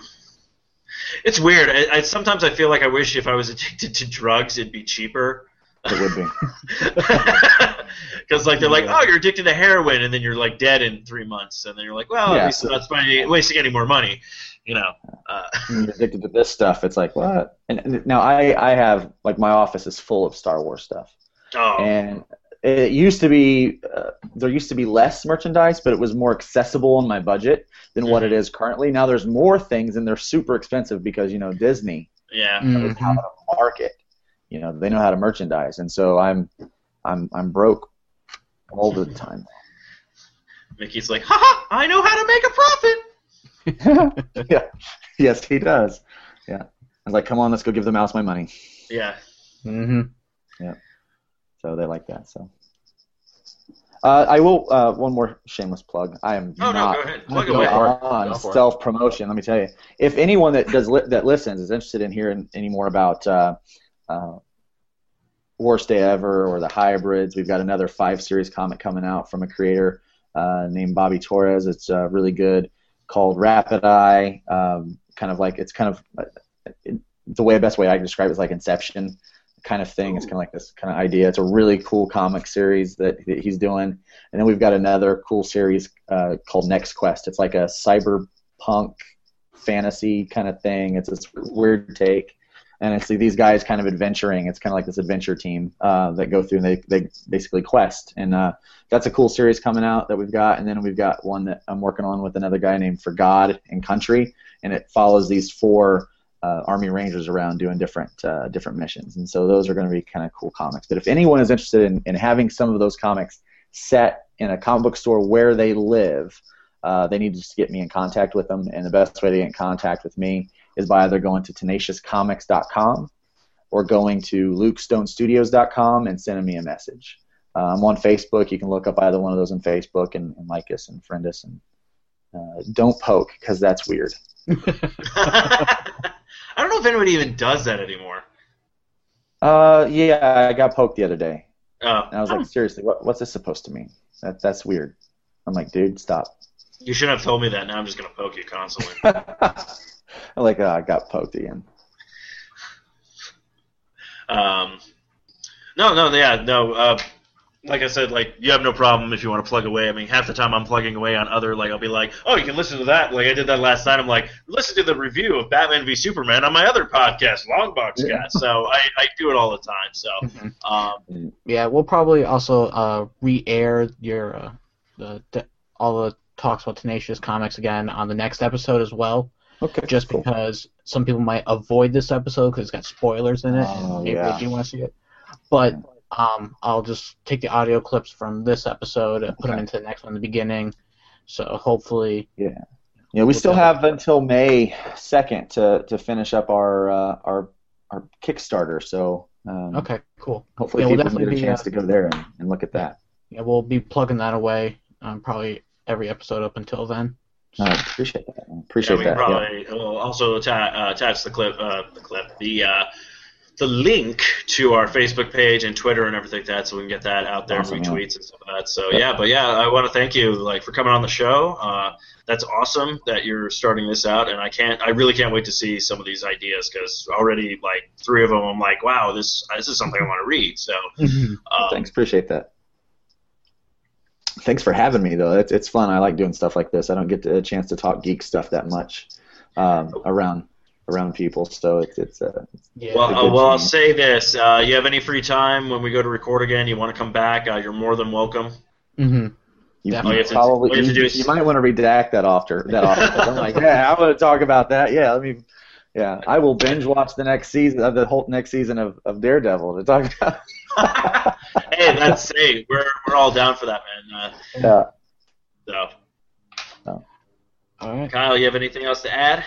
It's weird. I, I, sometimes I feel like I wish if I was [laughs] addicted to drugs, it'd be cheaper. It would be. [laughs] Because like they're like, oh, you're addicted to heroin, and then you're like dead in three months, and then you're like, well, Yeah, at least so- I'm not spending, wasting any more money, you know. Uh, you're addicted to this stuff, it's like what? And, and now I I have like my office is full of Star Wars stuff, oh, and it used to be uh, there used to be less merchandise, but it was more accessible in my budget than what it is currently. Now there's more things, and they're super expensive because you know Disney yeah. knows how to market. You know they know how to merchandise, and so I'm I'm I'm broke all the time. Mickey's like, haha, I know how to make a profit. [laughs] yeah. Yes, he does. Yeah. I was like, come on, let's go give the mouse my money. Yeah. hmm Yeah. So they like that. So uh, I will uh, one more shameless plug. I am Oh no, not go ahead. Plug Go away. on Go for it. self promotion. Let me tell you, if anyone that does li- that listens is interested in hearing any more about uh, uh, Worst Day Ever or the hybrids, we've got another five series comic coming out from a creator uh, named Bobby Torres. It's uh, really good, called Rapid Eye. Um, kind of like it's kind of uh, the way best way I can describe it is like Inception kind of thing. It's kind of like this kind of idea. It's a really cool comic series that, that he's doing. And then we've got another cool series uh, called Next Quest. It's like a cyberpunk fantasy kind of thing. It's this weird take. And it's like these guys kind of adventuring. It's kind of like this adventure team uh, that go through and they, they basically quest. And uh, that's a cool series coming out that we've got. And then we've got one that I'm working on with another guy named For God and Country. And it follows these four uh, Army Rangers around doing different uh, different missions, and so those are going to be kind of cool comics. But if anyone is interested in, in having some of those comics set in a comic book store where they live, uh, they need to just get me in contact with them. And the best way to get in contact with me is by either going to tenaciouscomics.com or going to lukestonestudios.com and sending me a message. Uh, I'm on Facebook. You can look up either one of those on Facebook and, and like us and friend us. And uh, don't poke because that's weird. [laughs] [laughs] I don't know if anybody even does that anymore. Uh, yeah, I got poked the other day. Oh, And I was like, seriously, what, what's this supposed to mean? That, that's weird. I'm like, dude, stop. you shouldn't have told me that. Now I'm just gonna poke you constantly. [laughs] I'm like, oh, I got poked again. Um, no, no, yeah, no. Uh, like I said, like you have no problem if you want to plug away. I mean, half the time I'm plugging away on other. Like I'll be like, oh, you can listen to that. Like I did that last night. I'm like, listen to the review of Batman v Superman on my other podcast, Longbox Yeah. Cast. So I, I do it all the time. So Mhm. um, Yeah, we'll probably also uh, re-air your uh, the, the all the talks about Tenacious Comics again on the next episode as well. Okay. Just cool. because some people might avoid this episode because it's got spoilers in it, Oh, and maybe yeah. they do want to see it. But um, I'll just take the audio clips from this episode and put them into the next one in the beginning. So hopefully, Yeah, Yeah, we still have until May 2nd to, to finish up our uh, our our Kickstarter. So um, okay, cool. hopefully Yeah, we'll people can get a definitely be, chance uh, to go there and, and look at that. Yeah, we'll be plugging that away um, probably every episode up until then. I appreciate that. I yeah, appreciate we that. can yeah. probably will also atta- uh, attach the clip, uh, the clip, the uh, the link to our Facebook page and Twitter and everything like that, so we can get that out there Awesome, and yeah. retweets and stuff like that. So yeah, but yeah, I want to thank you like for coming on the show. Uh, that's awesome that you're starting this out, and I can't, I really can't wait to see some of these ideas because already like three of them, I'm like, wow, this this is something I want to read. So [laughs] um, Thanks, appreciate that. Thanks for having me, though. It's, it's fun. I like doing stuff like this. I don't get a chance to talk geek stuff that much um, around around people, so it's it's uh, Yeah. Well, a uh, well, I'll say this: uh, you have any free time when we go to record again? You want to come back? Uh, you're more than welcome. hmm you, Yeah. you you have to- probably you to you, is- you might want to redact that after that often. I'm like, yeah, I want to talk about that. Yeah, let me. Yeah, I will binge watch the next season, uh, the whole next season of, of Daredevil to talk about. Hey, that's hey, we're we're all down for that, man. Uh, Yeah. so, All right. Kyle, you have anything else to add?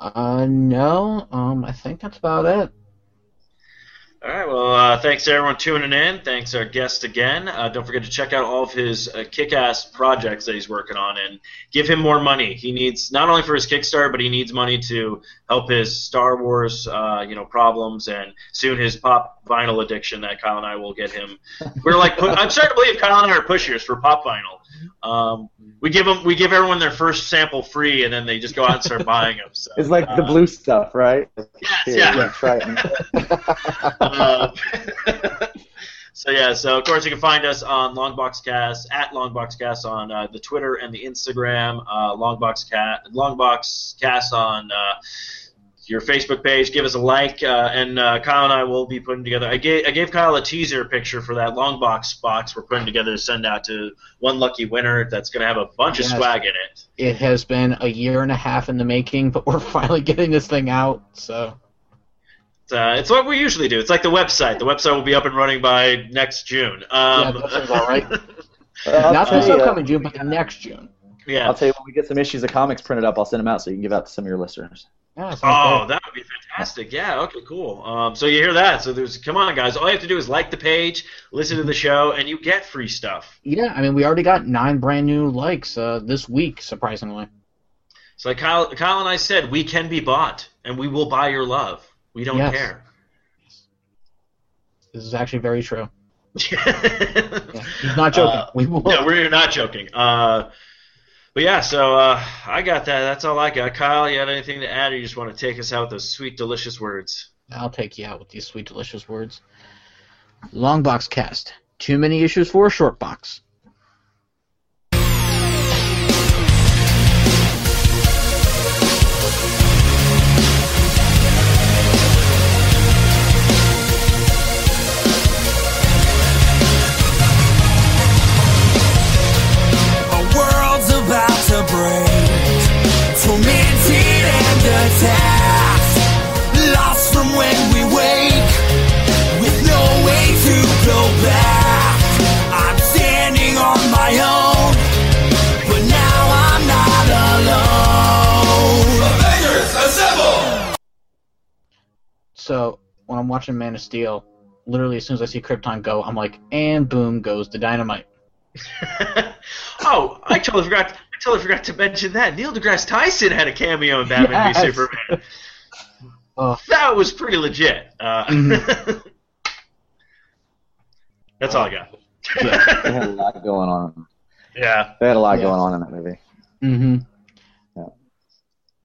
Uh, no. Um, I think that's about it. All right. Well, uh, thanks everyone tuning in. Thanks our guest again. Uh, don't forget to check out all of his uh, kick-ass projects that he's working on, and give him more money. He needs not only for his Kickstarter, but he needs money to help his Star Wars, uh, you know, problems, and soon his pop vinyl addiction that Kyle and I will get him. We're like, I'm starting to believe Kyle and I are pushers for pop vinyl. Um, we give them, we give everyone their first sample free, and then they just go out and start [laughs] buying them. So, It's like the uh, blue stuff, right? Yes, Here, yeah. yeah, try it. Uh, so yeah, so of course you can find us on Longboxcast at Longboxcast on uh, the Twitter and the Instagram. Uh, Longboxcast, Longboxcast on uh, your Facebook page. Give us a like, uh, and uh, Kyle and I will be putting together. I gave I gave Kyle a teaser picture for that long box box we're putting together to send out to one lucky winner. That's going to have a bunch Yes. of swag in it. It has been a year and a half in the making, but we're [laughs] finally getting this thing out. So It's, uh, it's what we usually do. It's like the website. The website will be up and running by next June. Um, Yeah, that sounds all right. [laughs] Uh, not tell this you, upcoming June, but the next June. yeah. I'll tell you when we get some issues of comics printed up, I'll send them out so you can give out to some of your listeners. Yeah, Oh, that would be fantastic. Yeah, okay, cool. Um, so you hear that. So there's come on guys, all you have to do is like the page, listen to the show, and you get free stuff. yeah. I mean, we already got nine brand new likes uh, this week, surprisingly. So like Kyle Kyle and I said, we can be bought and we will buy your love. We don't Yes. care. This is actually very true. [laughs] yeah, He's not joking. Uh, we will. No, we're not joking. Uh, but yeah, so uh, I got that. That's all I got. Kyle, you had anything to add, or you just want to take us out with those sweet, delicious words? I'll take you out with these sweet, delicious words. Long box cast. Too many issues for a short box. To break, tormented and attacked, lost from when we wake, with no way to go back. I'm standing on my own, but now I'm not alone. Avengers assemble! So when I'm watching Man of Steel, literally as soon as I see Krypton go, I'm like, and boom goes the dynamite. [laughs] oh, I totally forgot. I totally forgot to mention that Neil deGrasse Tyson had a cameo in Batman v Superman. [laughs] Oh. That was pretty legit. Uh, Mhm. [laughs] That's all I got. They had a lot going on. [laughs] yeah. They had a lot Yes. going on in that movie. Mm-hmm.